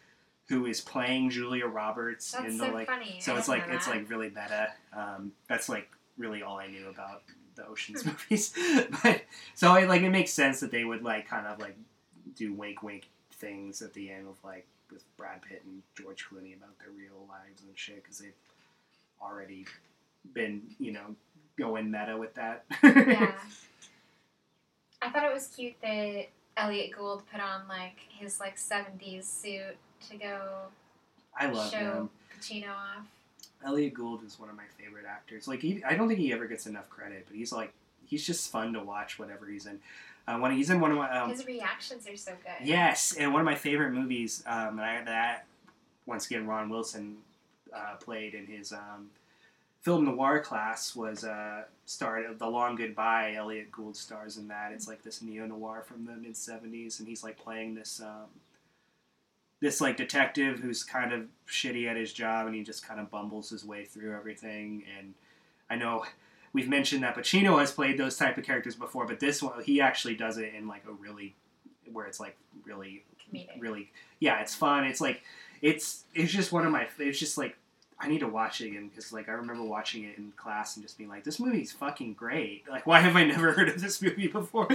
Speaker 2: who is playing Julia Roberts
Speaker 1: That's
Speaker 2: in the
Speaker 1: so
Speaker 2: like
Speaker 1: funny.
Speaker 2: so
Speaker 1: I
Speaker 2: it's like it's
Speaker 1: that.
Speaker 2: like really meta. Um, that's like really all I knew about the Ocean's movies. but so it like it makes sense that they would like kind of like do wink wink things at the end of like with Brad Pitt and George Clooney about their real lives and shit because they've already been you know going meta with that.
Speaker 1: yeah. I thought it was cute that Elliot Gould put on like his like '70s suit to go
Speaker 2: I love
Speaker 1: show
Speaker 2: him.
Speaker 1: Pacino off.
Speaker 2: Elliot Gould is one of my favorite actors. Like he, I don't think he ever gets enough credit, but he's like he's just fun to watch whatever he's in. Uh, when he's in one of my um,
Speaker 1: His reactions are so good.
Speaker 2: Yes, and one of my favorite movies um, that, I, that once again Ron Wilson uh, played in his um, film noir class was uh, starred The Long Goodbye. Elliot Gould stars in that. It's like this neo noir from the mid '70s, and he's like playing this um, this like detective who's kind of shitty at his job, and he just kind of bumbles his way through everything. And I know we've mentioned that Pacino has played those type of characters before, but this one he actually does it in like a really where it's like really
Speaker 1: Comedic.
Speaker 2: really yeah it's fun it's like it's it's just one of my it's just like i need to watch it again because like i remember watching it in class and just being like this movie's fucking great like why have i never heard of this movie before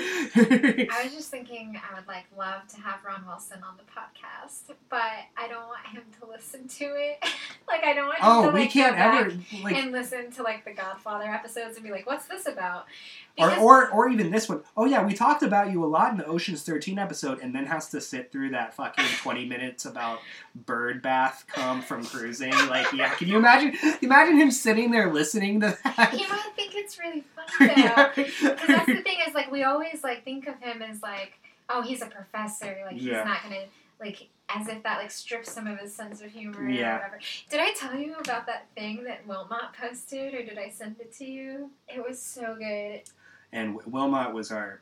Speaker 1: I was just thinking I would like love to have Ron Wilson on the podcast, but I don't want him to listen to it. like I don't want him
Speaker 2: oh
Speaker 1: to like
Speaker 2: we can't ever like
Speaker 1: and listen to like the Godfather episodes and be like, "What's this about?"
Speaker 2: or, or or even this one. Oh yeah, we talked about you a lot in the Ocean's Thirteen episode, and then has to sit through that fucking twenty minutes about bird bath come from cruising. Like, yeah, can you imagine? Imagine him sitting there listening to that.
Speaker 1: he might think it's really funny though.
Speaker 2: Yeah.
Speaker 1: Because that's the thing is like we always like think of him as like, oh, he's a professor. Like he's
Speaker 2: Yeah.
Speaker 1: not gonna like as if that like strips some of his sense of humor
Speaker 2: Yeah.
Speaker 1: or whatever. Did I tell you about that thing that Willmott posted, or did I send it to you? It was so good.
Speaker 2: And W- Willmott was our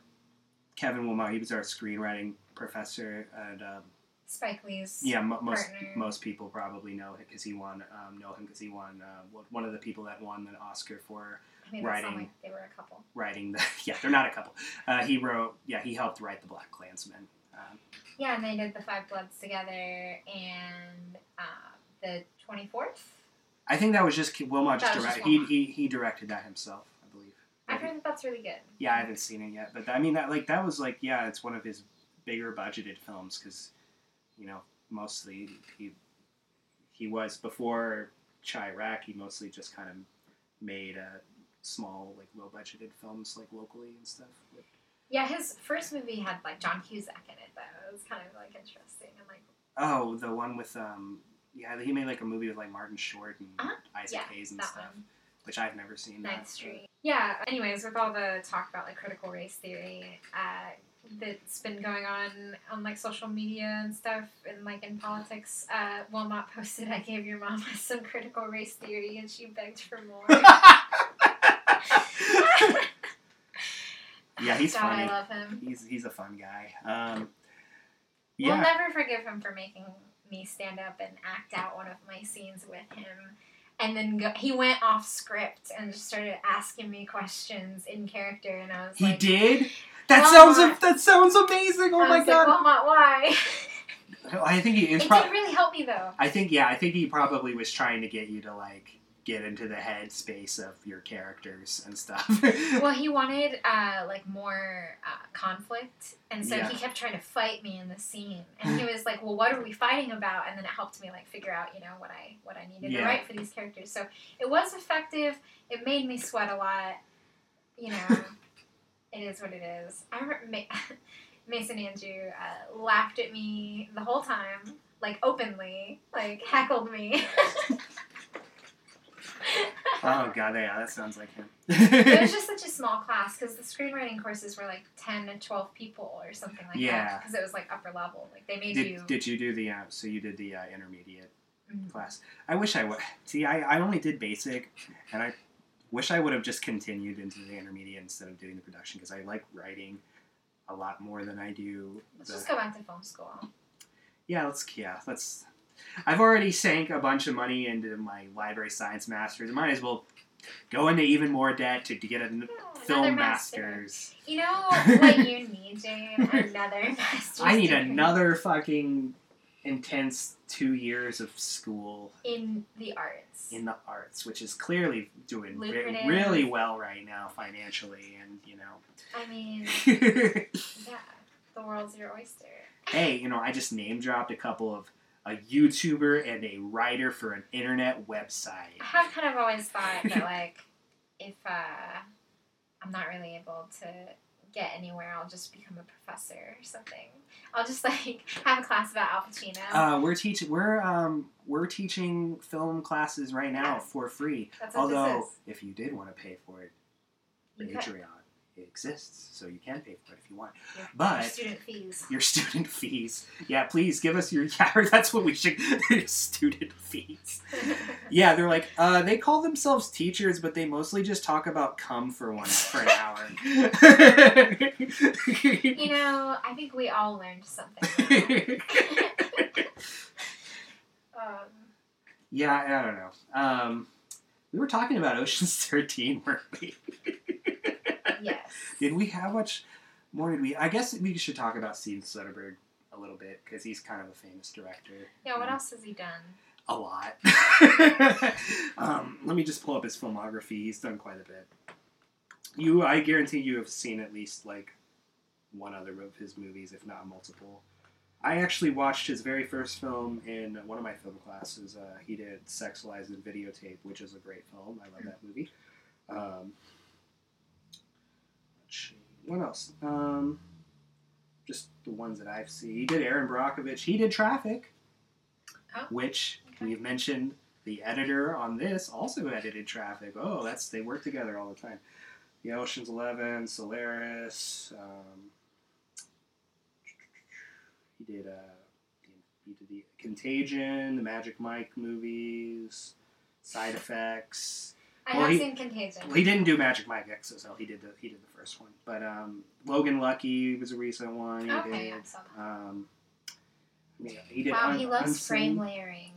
Speaker 2: Kevin Willmott. He was our screenwriting professor, and um,
Speaker 1: Spike Lee's.
Speaker 2: yeah, mo- most
Speaker 1: Partner.
Speaker 2: most people probably know him because he won um, know him because he won uh, one- of the people that won an Oscar for
Speaker 1: I mean,
Speaker 2: writing.
Speaker 1: like they were a couple.
Speaker 2: writing the. Yeah, they're not a couple. Uh, he wrote. Yeah, he helped write the BlacKkKlansman. Um,
Speaker 1: Yeah, and they did the Five Bloods together, and uh, the twenty fourth.
Speaker 2: I think that was just Willmott just
Speaker 1: That was just
Speaker 2: direct. He, he he directed that himself, I believe.
Speaker 1: I've heard that that's really good.
Speaker 2: Yeah, I haven't seen it yet, but I mean that like that was like yeah, it's one of his bigger budgeted films because you know mostly he he was before Chi-Raq. He mostly just kind of made uh, small like low budgeted films like locally and stuff. But,
Speaker 1: Yeah, his first movie had like John Cusack in it, though. It was kind of like interesting and like
Speaker 2: oh, the one with um yeah, he made like a movie with like Martin Short and
Speaker 1: Uh-huh.
Speaker 2: Isaac
Speaker 1: yeah,
Speaker 2: Hayes and stuff,
Speaker 1: one.
Speaker 2: which I've never seen.
Speaker 1: Ninth
Speaker 2: that.
Speaker 1: Street. Yeah. Anyways, with all the talk about like critical race theory uh, that's been going on on like social media and stuff, and like in politics, uh, Willmott posted, "I gave your mama some critical race theory, and she begged for more."
Speaker 2: yeah, he's
Speaker 1: God,
Speaker 2: funny.
Speaker 1: I love him.
Speaker 2: He's he's a fun guy. Um, yeah.
Speaker 1: We'll never forgive him for making me stand up and act out one of my scenes with him. And then go, he went off script and just started asking me questions in character, and I was
Speaker 2: He
Speaker 1: like, he
Speaker 2: did. That
Speaker 1: Willmott.
Speaker 2: sounds that sounds amazing. Oh
Speaker 1: I
Speaker 2: my
Speaker 1: was
Speaker 2: god.
Speaker 1: like, Willmott, why?
Speaker 2: I think he is.
Speaker 1: it
Speaker 2: Pro-
Speaker 1: did really help me though.
Speaker 2: I think yeah. I think he probably was trying to get you to like get into the head space of your characters and stuff.
Speaker 1: Well, he wanted uh, like more uh, conflict, and so
Speaker 2: Yeah.
Speaker 1: he kept trying to fight me in the scene. And he was like, "Well, what are we fighting about?" And then it helped me like figure out, you know, what I what I needed
Speaker 2: Yeah.
Speaker 1: to write for these characters. So it was effective. It made me sweat a lot. You know, it is what it is. I remember Ma- Mason Andrew uh, laughed at me the whole time, like openly, like heckled me.
Speaker 2: oh god, yeah, that sounds like him.
Speaker 1: it was just such a small class because the screenwriting courses were like 10 to 12 people or something like
Speaker 2: Yeah.
Speaker 1: that because it was like upper level like they made you
Speaker 2: did, did you do the uh, so you did the uh, intermediate
Speaker 1: Mhm.
Speaker 2: class? I wish I would. See, I, I only did basic, and I wish I would have just continued into the intermediate instead of doing the production because I like writing a lot more than I do.
Speaker 1: let's
Speaker 2: the-
Speaker 1: just go back to film school
Speaker 2: Yeah, let's yeah, let's. I've already sank a bunch of money into my library science masters. I might as well go into even more debt to, to get a
Speaker 1: Yeah,
Speaker 2: film
Speaker 1: another master.
Speaker 2: masters.
Speaker 1: you know what you need jane another master's
Speaker 2: I need
Speaker 1: degree
Speaker 2: another fucking intense two years of school
Speaker 1: in the arts
Speaker 2: in the arts, which is clearly doing re- really well right now financially, and you know.
Speaker 1: i mean yeah the world's your oyster
Speaker 2: hey, you know, I just name dropped a couple of a YouTuber and a writer for an internet website.
Speaker 1: i have kind of always thought that like if uh, i'm not really able to get anywhere i'll just become a professor or something i'll just like have a class about al pacino
Speaker 2: Uh, we're teaching. We're um, we're teaching film classes right now
Speaker 1: Yes.
Speaker 2: for free. Although, if you did want to pay for it,
Speaker 1: You could.
Speaker 2: It exists, so you can pay for it if you want.
Speaker 1: Your-
Speaker 2: But-
Speaker 1: your student fees.
Speaker 2: Your student fees, yeah, please give us your. Yeah, that's what we should. student fees. Yeah, they're like, uh, they call themselves teachers, but they mostly just talk about cum for one for an hour.
Speaker 1: you know, I think we all learned something. um,
Speaker 2: yeah, I don't know. Um, we were talking about Ocean's Thirteen, weren't we?
Speaker 1: Yes.
Speaker 2: Did we have much more? Did we? I guess we should talk about Steven Soderbergh a little bit because he's kind of a famous director.
Speaker 1: Yeah, what
Speaker 2: Um,
Speaker 1: else has he done?
Speaker 2: A lot. um, let me just pull up his filmography. He's done quite a bit. You, I guarantee you have seen at least like one other of his movies, if not multiple. I actually watched his very first film in one of my film classes. Uh, he did Sex, Lies, and Videotape, which is a great film. I love that movie. Um. What else? Um, just the ones that I've seen. He did Erin Brockovich. He did Traffic,
Speaker 1: Oh.
Speaker 2: which
Speaker 1: Okay.
Speaker 2: we've mentioned. The editor on this also edited Traffic. Oh, that's they work together all the time. The Ocean's Eleven, Solaris. Um, he did uh, he did the Contagion, the Magic Mike movies, Side Effects.
Speaker 1: I
Speaker 2: Well,
Speaker 1: have
Speaker 2: he-
Speaker 1: seen Contagion.
Speaker 2: Well, he didn't do Magic Mike XXL. He did the he did the first one, but um, Logan Lucky was a recent one. He
Speaker 1: Okay,
Speaker 2: did.
Speaker 1: I saw that.
Speaker 2: Um, yeah, he did.
Speaker 1: Wow,
Speaker 2: Un-
Speaker 1: he loves
Speaker 2: Unseen.
Speaker 1: frame layering.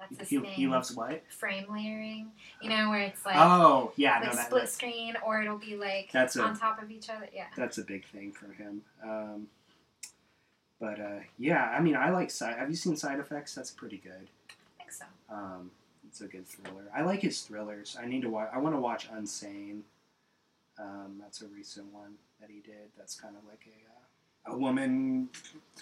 Speaker 1: That's his
Speaker 2: He,
Speaker 1: name.
Speaker 2: he loves what?
Speaker 1: frame layering. You know where it's like
Speaker 2: oh, yeah,
Speaker 1: like
Speaker 2: no, that,
Speaker 1: split
Speaker 2: that-
Speaker 1: screen, or it'll be like
Speaker 2: That's a-
Speaker 1: on top of each other. Yeah.
Speaker 2: that's a big thing for him. Um, but uh, yeah, I mean, I like side. Have you seen Side Effects? That's pretty good.
Speaker 1: I think so.
Speaker 2: Um, it's a good thriller. I like his thrillers. I need to watch. I want to watch Unsane. Um, that's a recent one that he did. That's kind of like a uh, a woman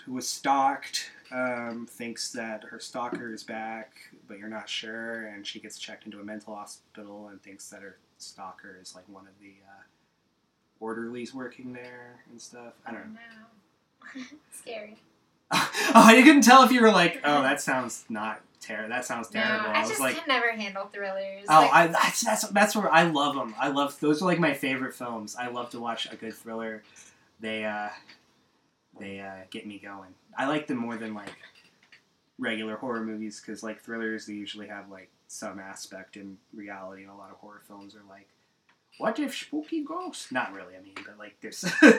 Speaker 2: who was stalked um, thinks that her stalker is back, but you're not sure, and she gets checked into a mental hospital and thinks that her stalker is like one of the uh, orderlies working there and stuff. I don't know.
Speaker 1: No. Scary.
Speaker 2: oh, you couldn't tell if you were like, oh, that sounds not ter- That sounds terrible.
Speaker 1: No,
Speaker 2: I,
Speaker 1: I
Speaker 2: was
Speaker 1: just
Speaker 2: like,
Speaker 1: can never handle thrillers.
Speaker 2: oh,
Speaker 1: Like,
Speaker 2: I that's that's that's where I love them. I love those are like my favorite films. I love to watch a good thriller. They uh, they uh, get me going. I like them more than like regular horror movies because like thrillers they usually have like some aspect in reality, and a lot of horror films are like. What if spooky ghosts? Not really. I mean, but like there's.
Speaker 1: that'll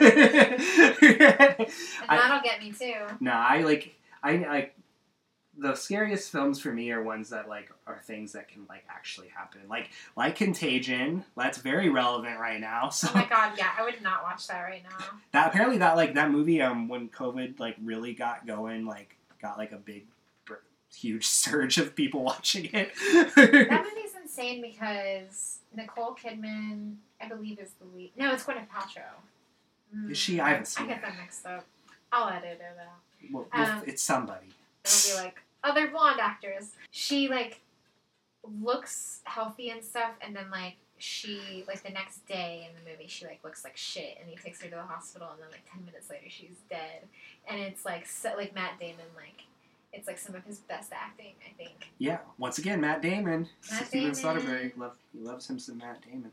Speaker 1: get me too.
Speaker 2: No, I like I like the scariest films for me are ones that like are things that can like actually happen. Like like Contagion, that's very relevant right now. So
Speaker 1: Oh my god, yeah, I would not watch that right now.
Speaker 2: that apparently that like that movie um when COVID like really got going like got like a big huge surge of people watching it.
Speaker 1: That movie's insane because Nicole Kidman, I believe, is the lead. No, it's Gwyneth Paltrow. Mm,
Speaker 2: Is she? I haven't seen
Speaker 1: I get them mixed up. I'll edit it out.
Speaker 2: well, well,
Speaker 1: Um,
Speaker 2: it's somebody.
Speaker 1: It'll be like other blonde actors. She like looks healthy and stuff, and then like she like the next day in the movie she like looks like shit, and he takes her to the hospital, and then like ten minutes later she's dead, and it's like so, like Matt Damon like it's like some of his best acting, I think.
Speaker 2: Yeah, once again, Matt Damon.
Speaker 1: Matt
Speaker 2: Steven
Speaker 1: Damon.
Speaker 2: Soderbergh, love, he loves him some Matt Damon.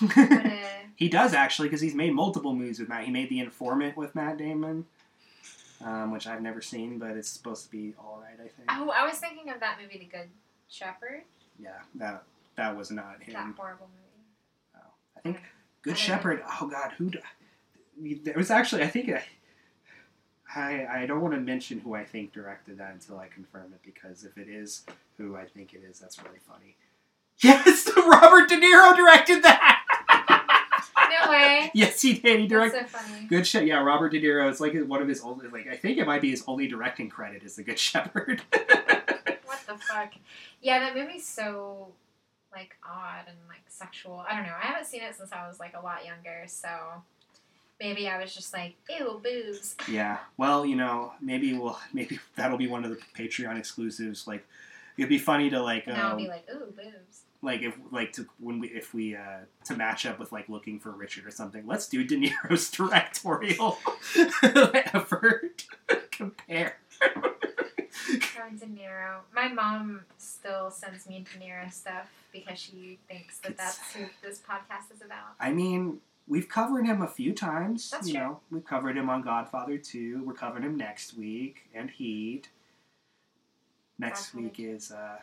Speaker 1: Uh,
Speaker 2: He does actually, because he's made multiple movies with Matt. He made The Informant with Matt Damon, um, which I've never seen, but it's supposed to be all right. I think.
Speaker 1: oh, I was thinking of that movie, The Good Shepherd.
Speaker 2: Yeah, that that was not him.
Speaker 1: That horrible movie.
Speaker 2: Oh, I think
Speaker 1: I
Speaker 2: Good
Speaker 1: know.
Speaker 2: Shepherd. Oh God, who? There was actually, I think, I, I I don't want to mention who I think directed that until I confirm it because if it is who I think it is, that's really funny. Yes, Robert De Niro directed that.
Speaker 1: No way.
Speaker 2: yes, he did. He
Speaker 1: That's
Speaker 2: directed.
Speaker 1: so funny.
Speaker 2: Good shit. Yeah, Robert De Niro. It's like one of his only. Like I think it might be his only directing credit is The Good Shepherd.
Speaker 1: What the fuck? Yeah, that movie's so like odd and like sexual. I don't know. I haven't seen it since I was like a lot younger, so maybe I was just like, ew, boobs.
Speaker 2: yeah. Well, you know, maybe we'll maybe that'll be one of the Patreon exclusives. Like, it'd be funny to like.
Speaker 1: And I'll
Speaker 2: Um,
Speaker 1: be like, ooh, boobs.
Speaker 2: like if like to when we if we uh to match up with like looking for Richard or something, let's do De Niro's directorial effort. Compare.
Speaker 1: Oh, De Niro. My mom still sends me De Niro stuff because she thinks that
Speaker 2: It's-
Speaker 1: that's who this podcast is about.
Speaker 2: I mean, we've covered him a few times.
Speaker 1: That's
Speaker 2: you
Speaker 1: true.
Speaker 2: know, we've covered him on Godfather 2. We're covering him next week and Heat. Next
Speaker 1: Godfather
Speaker 2: week is uh,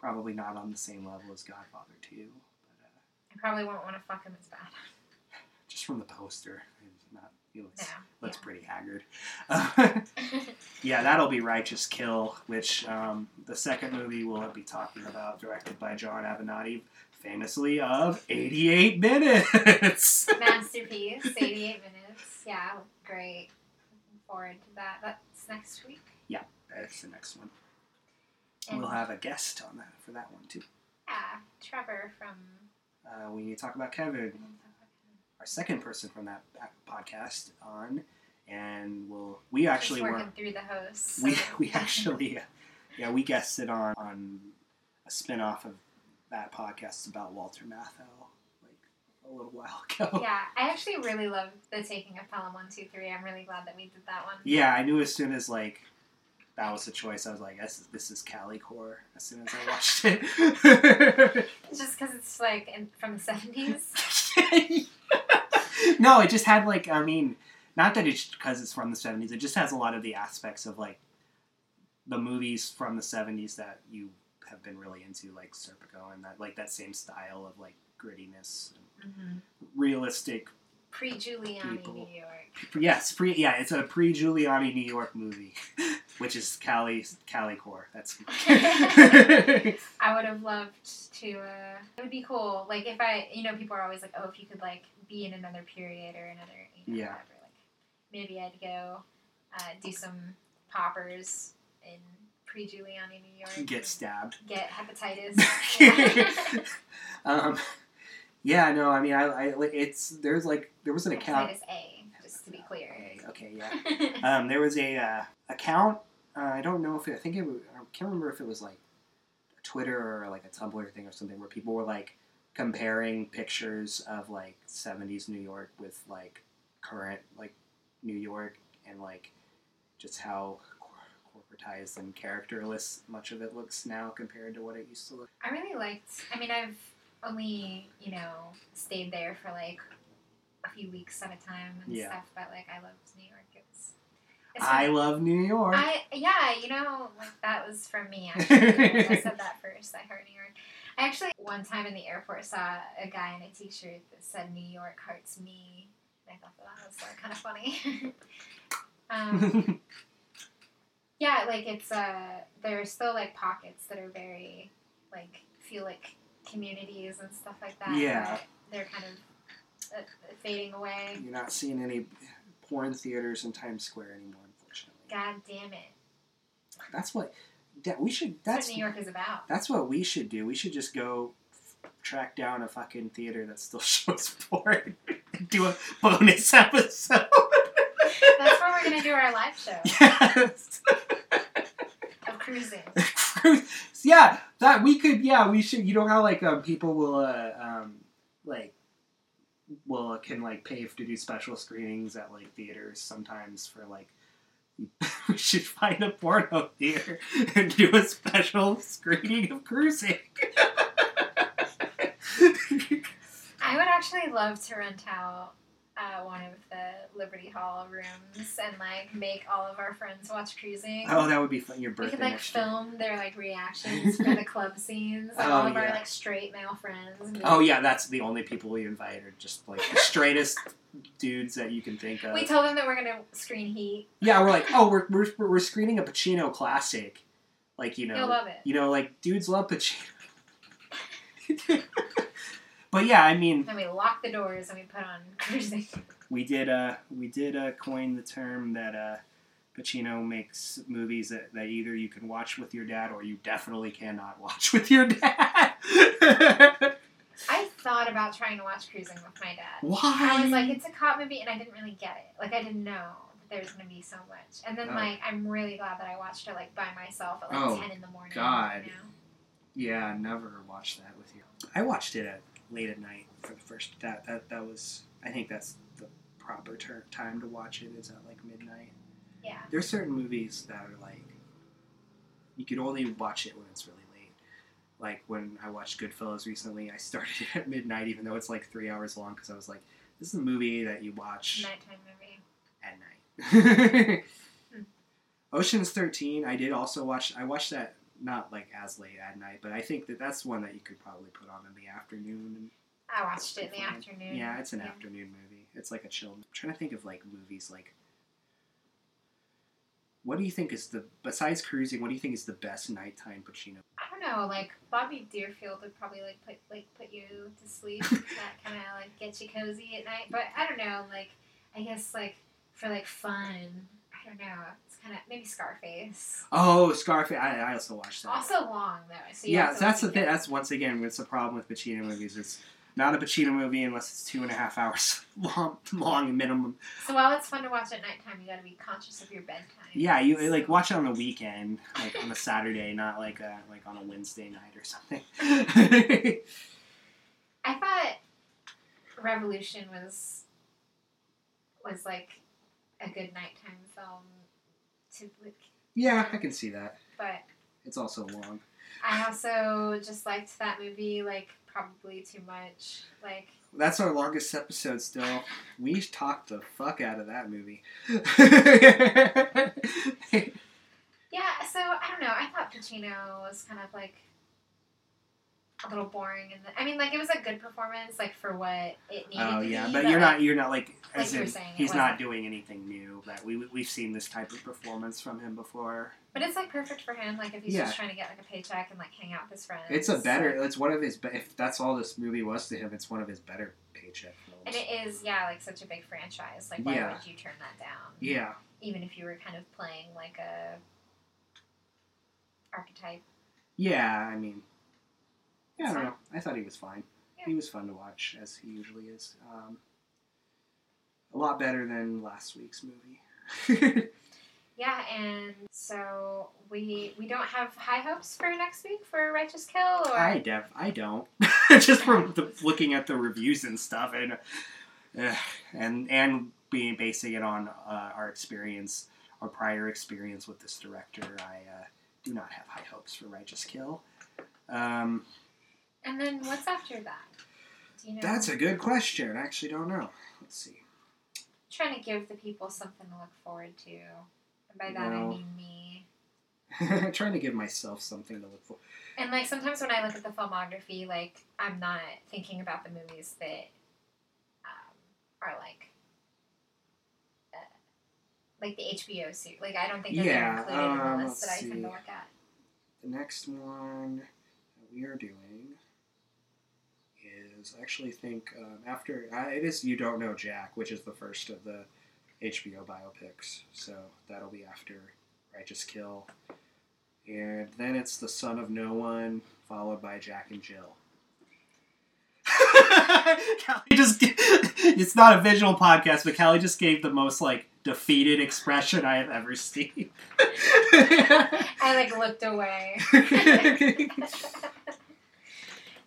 Speaker 2: probably not on the same level as Godfather 2. But uh,
Speaker 1: I probably won't want to fuck him as bad.
Speaker 2: just from the poster, it's not, he looks,
Speaker 1: No.
Speaker 2: looks pretty haggard. yeah, that'll be Righteous Kill, which um, the second movie we'll be talking about, directed by Jon Avnet, famously of 88 Minutes.
Speaker 1: Masterpiece, 88 minutes. Yeah, great. Looking forward to that. That's next week.
Speaker 2: Yeah, that's the next one.
Speaker 1: And
Speaker 2: We'll have a guest on that for that one too.
Speaker 1: yeah, Trevor from.
Speaker 2: Uh, we need to talk about Kevin, our second person from that podcast on, and we'll we actually
Speaker 1: Just
Speaker 2: were
Speaker 1: working through the hosts.
Speaker 2: we
Speaker 1: so-
Speaker 2: we actually yeah we guested on on a spin-off of that podcast about Walter Matthau like a little while ago.
Speaker 1: Yeah, I actually really love the taking of Pelham One Two Three. I'm really glad that we did that one.
Speaker 2: Yeah, I knew as soon as like that was the choice. I was like, this is, this is Callie Core. As soon as I watched it.
Speaker 1: Just because it's like in, from the seventies.
Speaker 2: no, it just had like I mean, not that it's because it's from the seventies. It just has a lot of the aspects of like the movies from the '70s that you have been really into, like Serpico, and that like that same style of like grittiness, and
Speaker 1: Mm-hmm.
Speaker 2: realistic.
Speaker 1: Pre Giuliani New York.
Speaker 2: Yes, pre yeah, it's a pre Giuliani New York movie, which is Callie Callie Core. That's.
Speaker 1: I would have loved to. Uh, it would be cool. Like if I, you know, people are always like, oh, if you could like be in another period or another, you know,
Speaker 2: Yeah.
Speaker 1: whatever. Like maybe I'd go uh, do some poppers in pre Giuliani New York.
Speaker 2: Get stabbed.
Speaker 1: Get hepatitis. Yeah.
Speaker 2: Um, yeah, no, I mean, I, I, it's there's like there was an account.
Speaker 1: hepatitis A, just to be clear.
Speaker 2: Okay, okay, yeah. Um, there was a uh, account. Uh, I don't know if it, I think it. Was, I can't remember if it was like Twitter or like a Tumblr thing or something where people were like comparing pictures of like '70s New York with like current like New York and like just how corporatized and characterless much of it looks now compared to what it used to look.
Speaker 1: I really liked. I mean, I've only you know stayed there for like a few weeks at a time and
Speaker 2: Yeah.
Speaker 1: stuff, but like I loved New York. It's. it's
Speaker 2: I love New York.
Speaker 1: I yeah, you know, like that was from me. Actually, I said that first. I heard New York. I actually one time in the airport saw a guy in a T-shirt that said "New York hearts me." And I thought that was kind of funny. um, yeah, like it's uh, there are still like pockets that are very like feel like communities and stuff like that.
Speaker 2: Yeah.
Speaker 1: they're kind of uh, fading away.
Speaker 2: You're not seeing any porn theaters in Times Square anymore, unfortunately.
Speaker 1: God damn it!
Speaker 2: That's what that we should.
Speaker 1: That's
Speaker 2: That's
Speaker 1: what New York is about.
Speaker 2: that's what we should do. We should just go track down a fucking theater that still shows porn. do a bonus episode.
Speaker 1: That's where we're gonna do our live show
Speaker 2: yes.
Speaker 1: Cruising.
Speaker 2: yeah, that we could. Yeah, we should. You know how like um, people will uh, um, like will can like pay to do special screenings at like theaters sometimes for like. We should find a porno theater and do a special screening of cruising.
Speaker 1: I would actually love to rent out uh, one of the Liberty Hall rooms and like make all of our friends watch cruising.
Speaker 2: oh, that would be fun. Your birthday.
Speaker 1: we could like
Speaker 2: next year.
Speaker 1: film their like reactions for the club scenes. And
Speaker 2: Oh,
Speaker 1: all of our like straight male friends.
Speaker 2: Oh yeah, that's the only people we invite are just like the straightest dudes that you can think of.
Speaker 1: We told them that we're gonna screen Heat.
Speaker 2: Yeah, we're like, oh, we're, we're, we're screening a Pacino classic. Like, you know,
Speaker 1: love it.
Speaker 2: you know, like dudes love Pacino. but yeah, I mean,
Speaker 1: And we lock the doors and we put on cruising.
Speaker 2: we did uh we did uh coin the term that uh Pacino makes movies that, that either you can watch with your dad or you definitely cannot watch with your dad.
Speaker 1: I thought about trying to watch cruising with my dad.
Speaker 2: Why?
Speaker 1: I was like, it's a cop movie, and I didn't really get it. Like, I didn't know that there was gonna be so much. And then,
Speaker 2: Oh.
Speaker 1: like, I'm really glad that I watched it like by myself at like
Speaker 2: Oh,
Speaker 1: ten in the morning.
Speaker 2: God.
Speaker 1: You know?
Speaker 2: Yeah, never watched that with you. I watched it at late at night for the first. That that that was. I think that's the proper ter- time to watch it. Is at like midnight.
Speaker 1: Yeah.
Speaker 2: There's certain movies that are like. You could only watch it when it's really late. Like when I watched Goodfellas recently, I started it at midnight, even though it's like three hours long, because I was like, "This is a movie that you watch
Speaker 1: Nighttime movie.
Speaker 2: at night."
Speaker 1: Hmm.
Speaker 2: Ocean's Thirteen. I did also watch. I watched that not like as late at night, but I think that that's one that you could probably put on in the afternoon.
Speaker 1: I watched it in the afternoon.
Speaker 2: Yeah, it's an
Speaker 1: Yeah.
Speaker 2: afternoon movie. It's like a chill. I'm trying to think of like movies like. What do you think is the besides cruising? What do you think is the best nighttime Pacino?
Speaker 1: I don't know. Like Bobby Deerfield would probably like put like put you to sleep. that kind of like gets you cozy at night. But I don't know. Like I guess like for like fun. I don't know. It's kind of maybe Scarface.
Speaker 2: Oh, Scarface. I, I also watched that.
Speaker 1: Also long though. So
Speaker 2: yeah, that's the thing. That's once again, it's a problem with Pacino movies. It's not a Pacino movie unless it's two and a half hours long, long minimum.
Speaker 1: So while it's fun to watch at nighttime, you got to be conscious of your bedtime.
Speaker 2: Yeah, you like watch it on the weekend, like on a Saturday, not like a like on a Wednesday night or something.
Speaker 1: I thought Revolution was was like a good nighttime film to like,
Speaker 2: yeah, I can see that.
Speaker 1: but
Speaker 2: It's also long.
Speaker 1: I also just liked that movie like probably too much. Like
Speaker 2: That's our longest episode still. We talked the fuck out of that movie.
Speaker 1: Yeah, so I don't know. I thought Pacino was kind of like a little boring, and I mean, like it was a good performance, like for what it needed
Speaker 2: Oh yeah,
Speaker 1: be.
Speaker 2: but you're
Speaker 1: like,
Speaker 2: not you're not like
Speaker 1: like
Speaker 2: as in,
Speaker 1: saying,
Speaker 2: he's
Speaker 1: wasn't-
Speaker 2: doing anything new. But we we've seen this type of performance from him before.
Speaker 1: But it's like perfect for him. Like if he's
Speaker 2: Yeah.
Speaker 1: just trying to get like a paycheck and like hang out with his friends.
Speaker 2: It's a better.
Speaker 1: like-
Speaker 2: It's one of his. If that's all this movie was to him, it's one of his better paycheck films.
Speaker 1: and it is, yeah, like such a big franchise. Like why
Speaker 2: Yeah.
Speaker 1: would you turn that down?
Speaker 2: yeah,
Speaker 1: Even if you were kind of playing like a archetype.
Speaker 2: yeah. I mean, yeah. I don't know. I thought he was fine.
Speaker 1: Yeah.
Speaker 2: He was fun to watch as he usually is. Um, a lot better than last week's movie.
Speaker 1: Yeah, and so we we don't have high hopes for next week for Righteous Kill, or
Speaker 2: I def I don't. Just from the, looking at the reviews and stuff, and uh, and and being basing it on uh, our experience, our prior experience with this director, I uh, do not have high hopes for Righteous Kill. Um,
Speaker 1: and then what's after that? Do you know?
Speaker 2: that's a good question. I actually don't know. Let's see.
Speaker 1: trying to give the people something to look forward to. And by that I mean me.
Speaker 2: trying to give myself something to look for.
Speaker 1: And like sometimes when I look at the filmography, like I'm not thinking about the movies that um, are like uh, like the HBO suit. Like I don't think that
Speaker 2: Yeah,
Speaker 1: they're included in
Speaker 2: um,
Speaker 1: the list that I tend to look at.
Speaker 2: The next one that we are doing I actually think um, after uh, it is You Don't Know Jack, which is the first of the HBO biopics. So that'll be after Righteous Kill, and then it's The Son of No One, followed by Jack and Jill. Callie just it's not a visual podcast, but Callie just gave the most like defeated expression I have ever seen.
Speaker 1: I like looked away.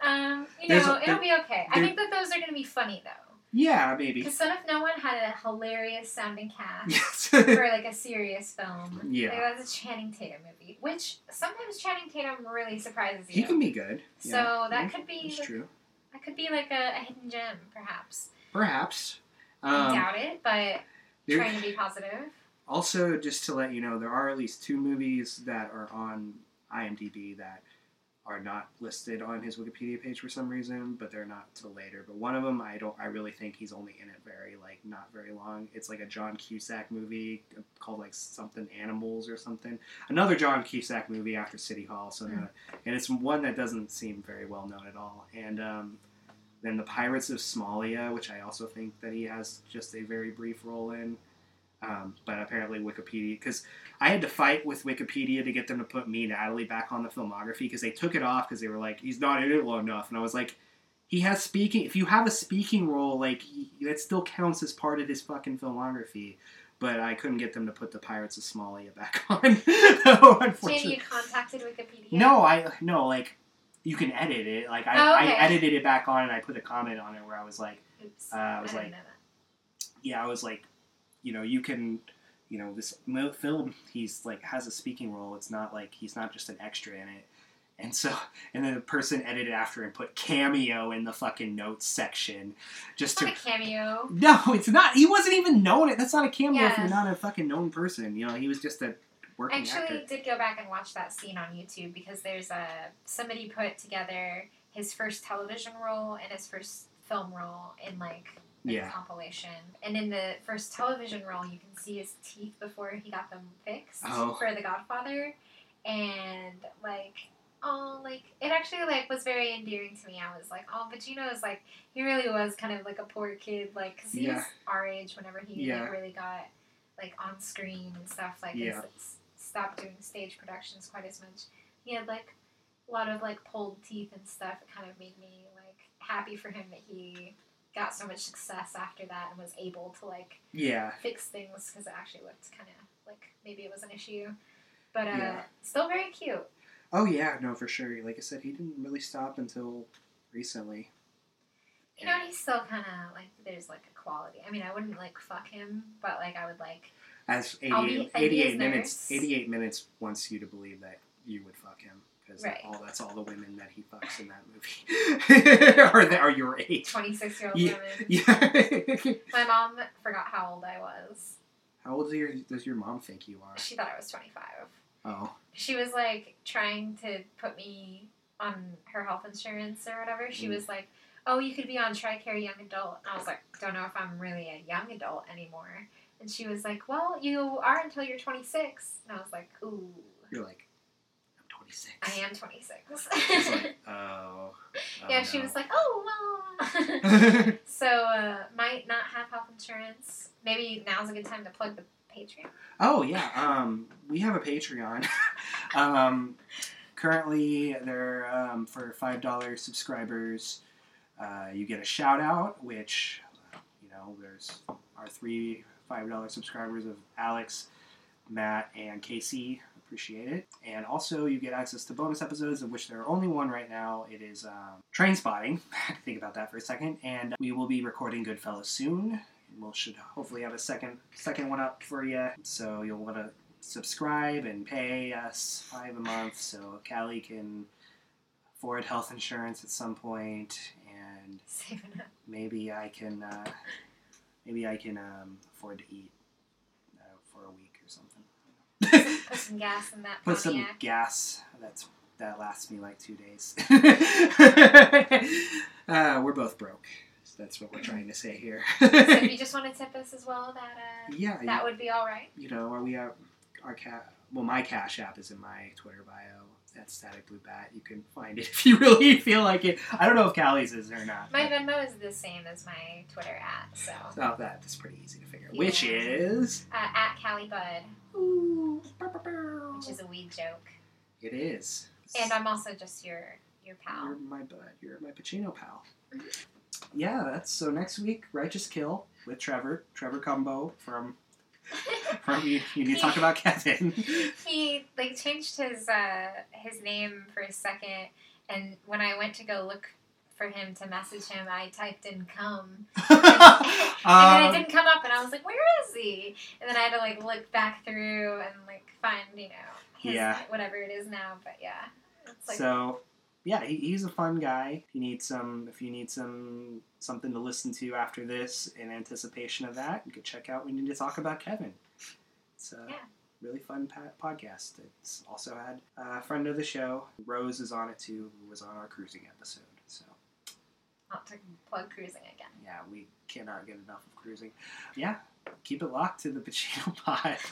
Speaker 1: um, you know,
Speaker 2: a-
Speaker 1: it'll be okay. I think that those are going to be funny though.
Speaker 2: yeah, maybe.
Speaker 1: Because Son of No One had a hilarious sounding cast
Speaker 2: Yes.
Speaker 1: for like a serious film.
Speaker 2: Yeah.
Speaker 1: Like, that's a Channing Tatum movie, which sometimes Channing Tatum really surprises you.
Speaker 2: he can be good.
Speaker 1: so
Speaker 2: Yeah,
Speaker 1: that could be
Speaker 2: That's true.
Speaker 1: that could be like a, a hidden gem, perhaps.
Speaker 2: Perhaps.
Speaker 1: I
Speaker 2: Um,
Speaker 1: doubt it, but
Speaker 2: there-
Speaker 1: trying to be positive.
Speaker 2: also, just to let you know, there are at least two movies that are on IMDb that are not listed on his Wikipedia page for some reason, but they're not till later. But one of them, I don't, I really think he's only in it very like not very long. It's like a John Cusack movie called like something Animals or something. Another John Cusack movie after City Hall. So, not- and it's one that doesn't seem very well known at all. And um, then the Pirates of Somalia, which I also think that he has just a very brief role in. Um, but apparently Wikipedia, because I had to fight with Wikipedia to get them to put me and Natalie back on the filmography because they took it off because they were like, he's not in it long enough, and I was like, he has speaking. If you have a speaking role, like that still counts as part of his fucking filmography. But I couldn't get them to put the Pirates of Somalia back on. no, unfortunately.
Speaker 1: you contacted Wikipedia?
Speaker 2: No, I no like you can edit it. Like I,
Speaker 1: Oh, okay.
Speaker 2: I edited it back on and I put a comment on it where I was like,
Speaker 1: Oops.
Speaker 2: Uh, I was
Speaker 1: didn't
Speaker 2: like- yeah, I was like, you know, you can, you know, this film, he's like has a speaking role. It's not like he's not just an extra in it. And so, and then the person edited after and put cameo in the fucking notes section, just
Speaker 1: It's
Speaker 2: to.
Speaker 1: not a cameo.
Speaker 2: No, it's not. He wasn't even known. It. That's not a cameo if you're not a fucking known person. You know, he was just a
Speaker 1: I
Speaker 2: working
Speaker 1: actually
Speaker 2: actor.
Speaker 1: did go back and watch that scene on YouTube because there's a somebody put together his first television role and his first film role in like
Speaker 2: Yeah.
Speaker 1: compilation. And in the first television role, you can see his teeth before he got them fixed
Speaker 2: Oh.
Speaker 1: for The Godfather, and like. Oh, like it actually like was very endearing to me. I was like, oh, Pacino is like he really was kind of like a poor kid, like because he was
Speaker 2: Yeah.
Speaker 1: our age whenever he
Speaker 2: Yeah.
Speaker 1: like, really got like on screen and stuff like
Speaker 2: Yeah.
Speaker 1: s- stopped doing stage productions quite as much. He had like a lot of like pulled teeth and stuff. It kind of made me like happy for him that he got so much success after that and was able to like
Speaker 2: Yeah.
Speaker 1: fix things because it actually looked kind of like maybe it was an issue, but uh,
Speaker 2: Yeah.
Speaker 1: still very cute.
Speaker 2: Oh yeah, no, for sure. Like I said, he didn't really stop until recently.
Speaker 1: You know, he's still kind of like there's like a quality. I mean, I wouldn't like fuck him, but like I would like.
Speaker 2: As 88,
Speaker 1: be-
Speaker 2: 88 minutes,
Speaker 1: nurse.
Speaker 2: 88 minutes wants you to believe that you would fuck him because
Speaker 1: Right.
Speaker 2: all that's all the women that he fucks in that movie are that are your age.
Speaker 1: 26 year old
Speaker 2: Yeah.
Speaker 1: women.
Speaker 2: Yeah.
Speaker 1: My mom forgot how old I was.
Speaker 2: How old your, does your mom think you are?
Speaker 1: She thought I was 25.
Speaker 2: Oh.
Speaker 1: She was like trying to put me on her health insurance or whatever. She
Speaker 2: Mm.
Speaker 1: was like, "Oh, you could be on Tricare Young Adult." And I was like, "Don't know if I'm really a young adult anymore." And she was like, "Well, you are until you're 26." And I was like, "Ooh,
Speaker 2: You're like, 26.
Speaker 1: I am 26."
Speaker 2: It's like, oh. oh,
Speaker 1: yeah, she was like, "Oh well." so uh, might not have health insurance. Maybe now's a good time to plug the Patreon.
Speaker 2: Oh yeah, um, we have a Patreon. um, currently, they're um, for five dollars subscribers. Uh, you get a shout out, which uh, you know there's our three five dollar subscribers of Alex, Matt, and Casey. Appreciate it, and also you get access to bonus episodes, of which there are only one right now. It is um, Trainspotting. Think about that for a second, and we will be recording Goodfellas soon we'll should hopefully have a second second one up for you. So you'll want to subscribe and pay us five a month so Callie can afford health insurance at some point, and maybe I can uh, maybe I can um, afford to eat uh, for a week or something.
Speaker 1: Put some gas in that
Speaker 2: Put some gas. That's that lasts me like two days. uh, we're both broke. That's what we're trying to say here.
Speaker 1: so if you just want to tip us as well, that uh,
Speaker 2: yeah,
Speaker 1: that would be all right.
Speaker 2: you know, are we are our cat? Well, my Cash App is in my Twitter bio. That's Static Blue Bat. You can find it if you really feel like it. I don't know if Callie's is or not.
Speaker 1: My Venmo is the same as my Twitter at, so
Speaker 2: Oh, that is pretty easy to figure.
Speaker 1: Yeah.
Speaker 2: Which is.
Speaker 1: uh, at Callie Bud,
Speaker 2: Ooh,
Speaker 1: which is a weed joke,
Speaker 2: It is.
Speaker 1: and I'm also just your your pal.
Speaker 2: You're my bud. You're my Pacino pal.
Speaker 1: Mhm.
Speaker 2: Yeah, that's so next week. Righteous Kill with Trevor. Trevor Combo from you. You need to talk about Kevin.
Speaker 1: he like changed his uh his name for a second, and when I went to go look for him to message him, I typed in "come." and then it
Speaker 2: Um,
Speaker 1: didn't come up, and I was like, "Where is he?" And then I had to like look back through and like find you know his,
Speaker 2: Yeah.
Speaker 1: whatever it is now. But yeah, like
Speaker 2: so yeah, he, he's a fun guy. If you need some, if you need some something to listen to after this in anticipation of that, you could check out. We need to talk about Kevin. It's a
Speaker 1: Yeah.
Speaker 2: really fun pa- podcast. It's also had a friend of the show, Rose, is on it too, who was on our cruising episode. So
Speaker 1: not to plug cruising again.
Speaker 2: yeah, we cannot get enough of cruising. Yeah, keep it locked to the Pacino pod.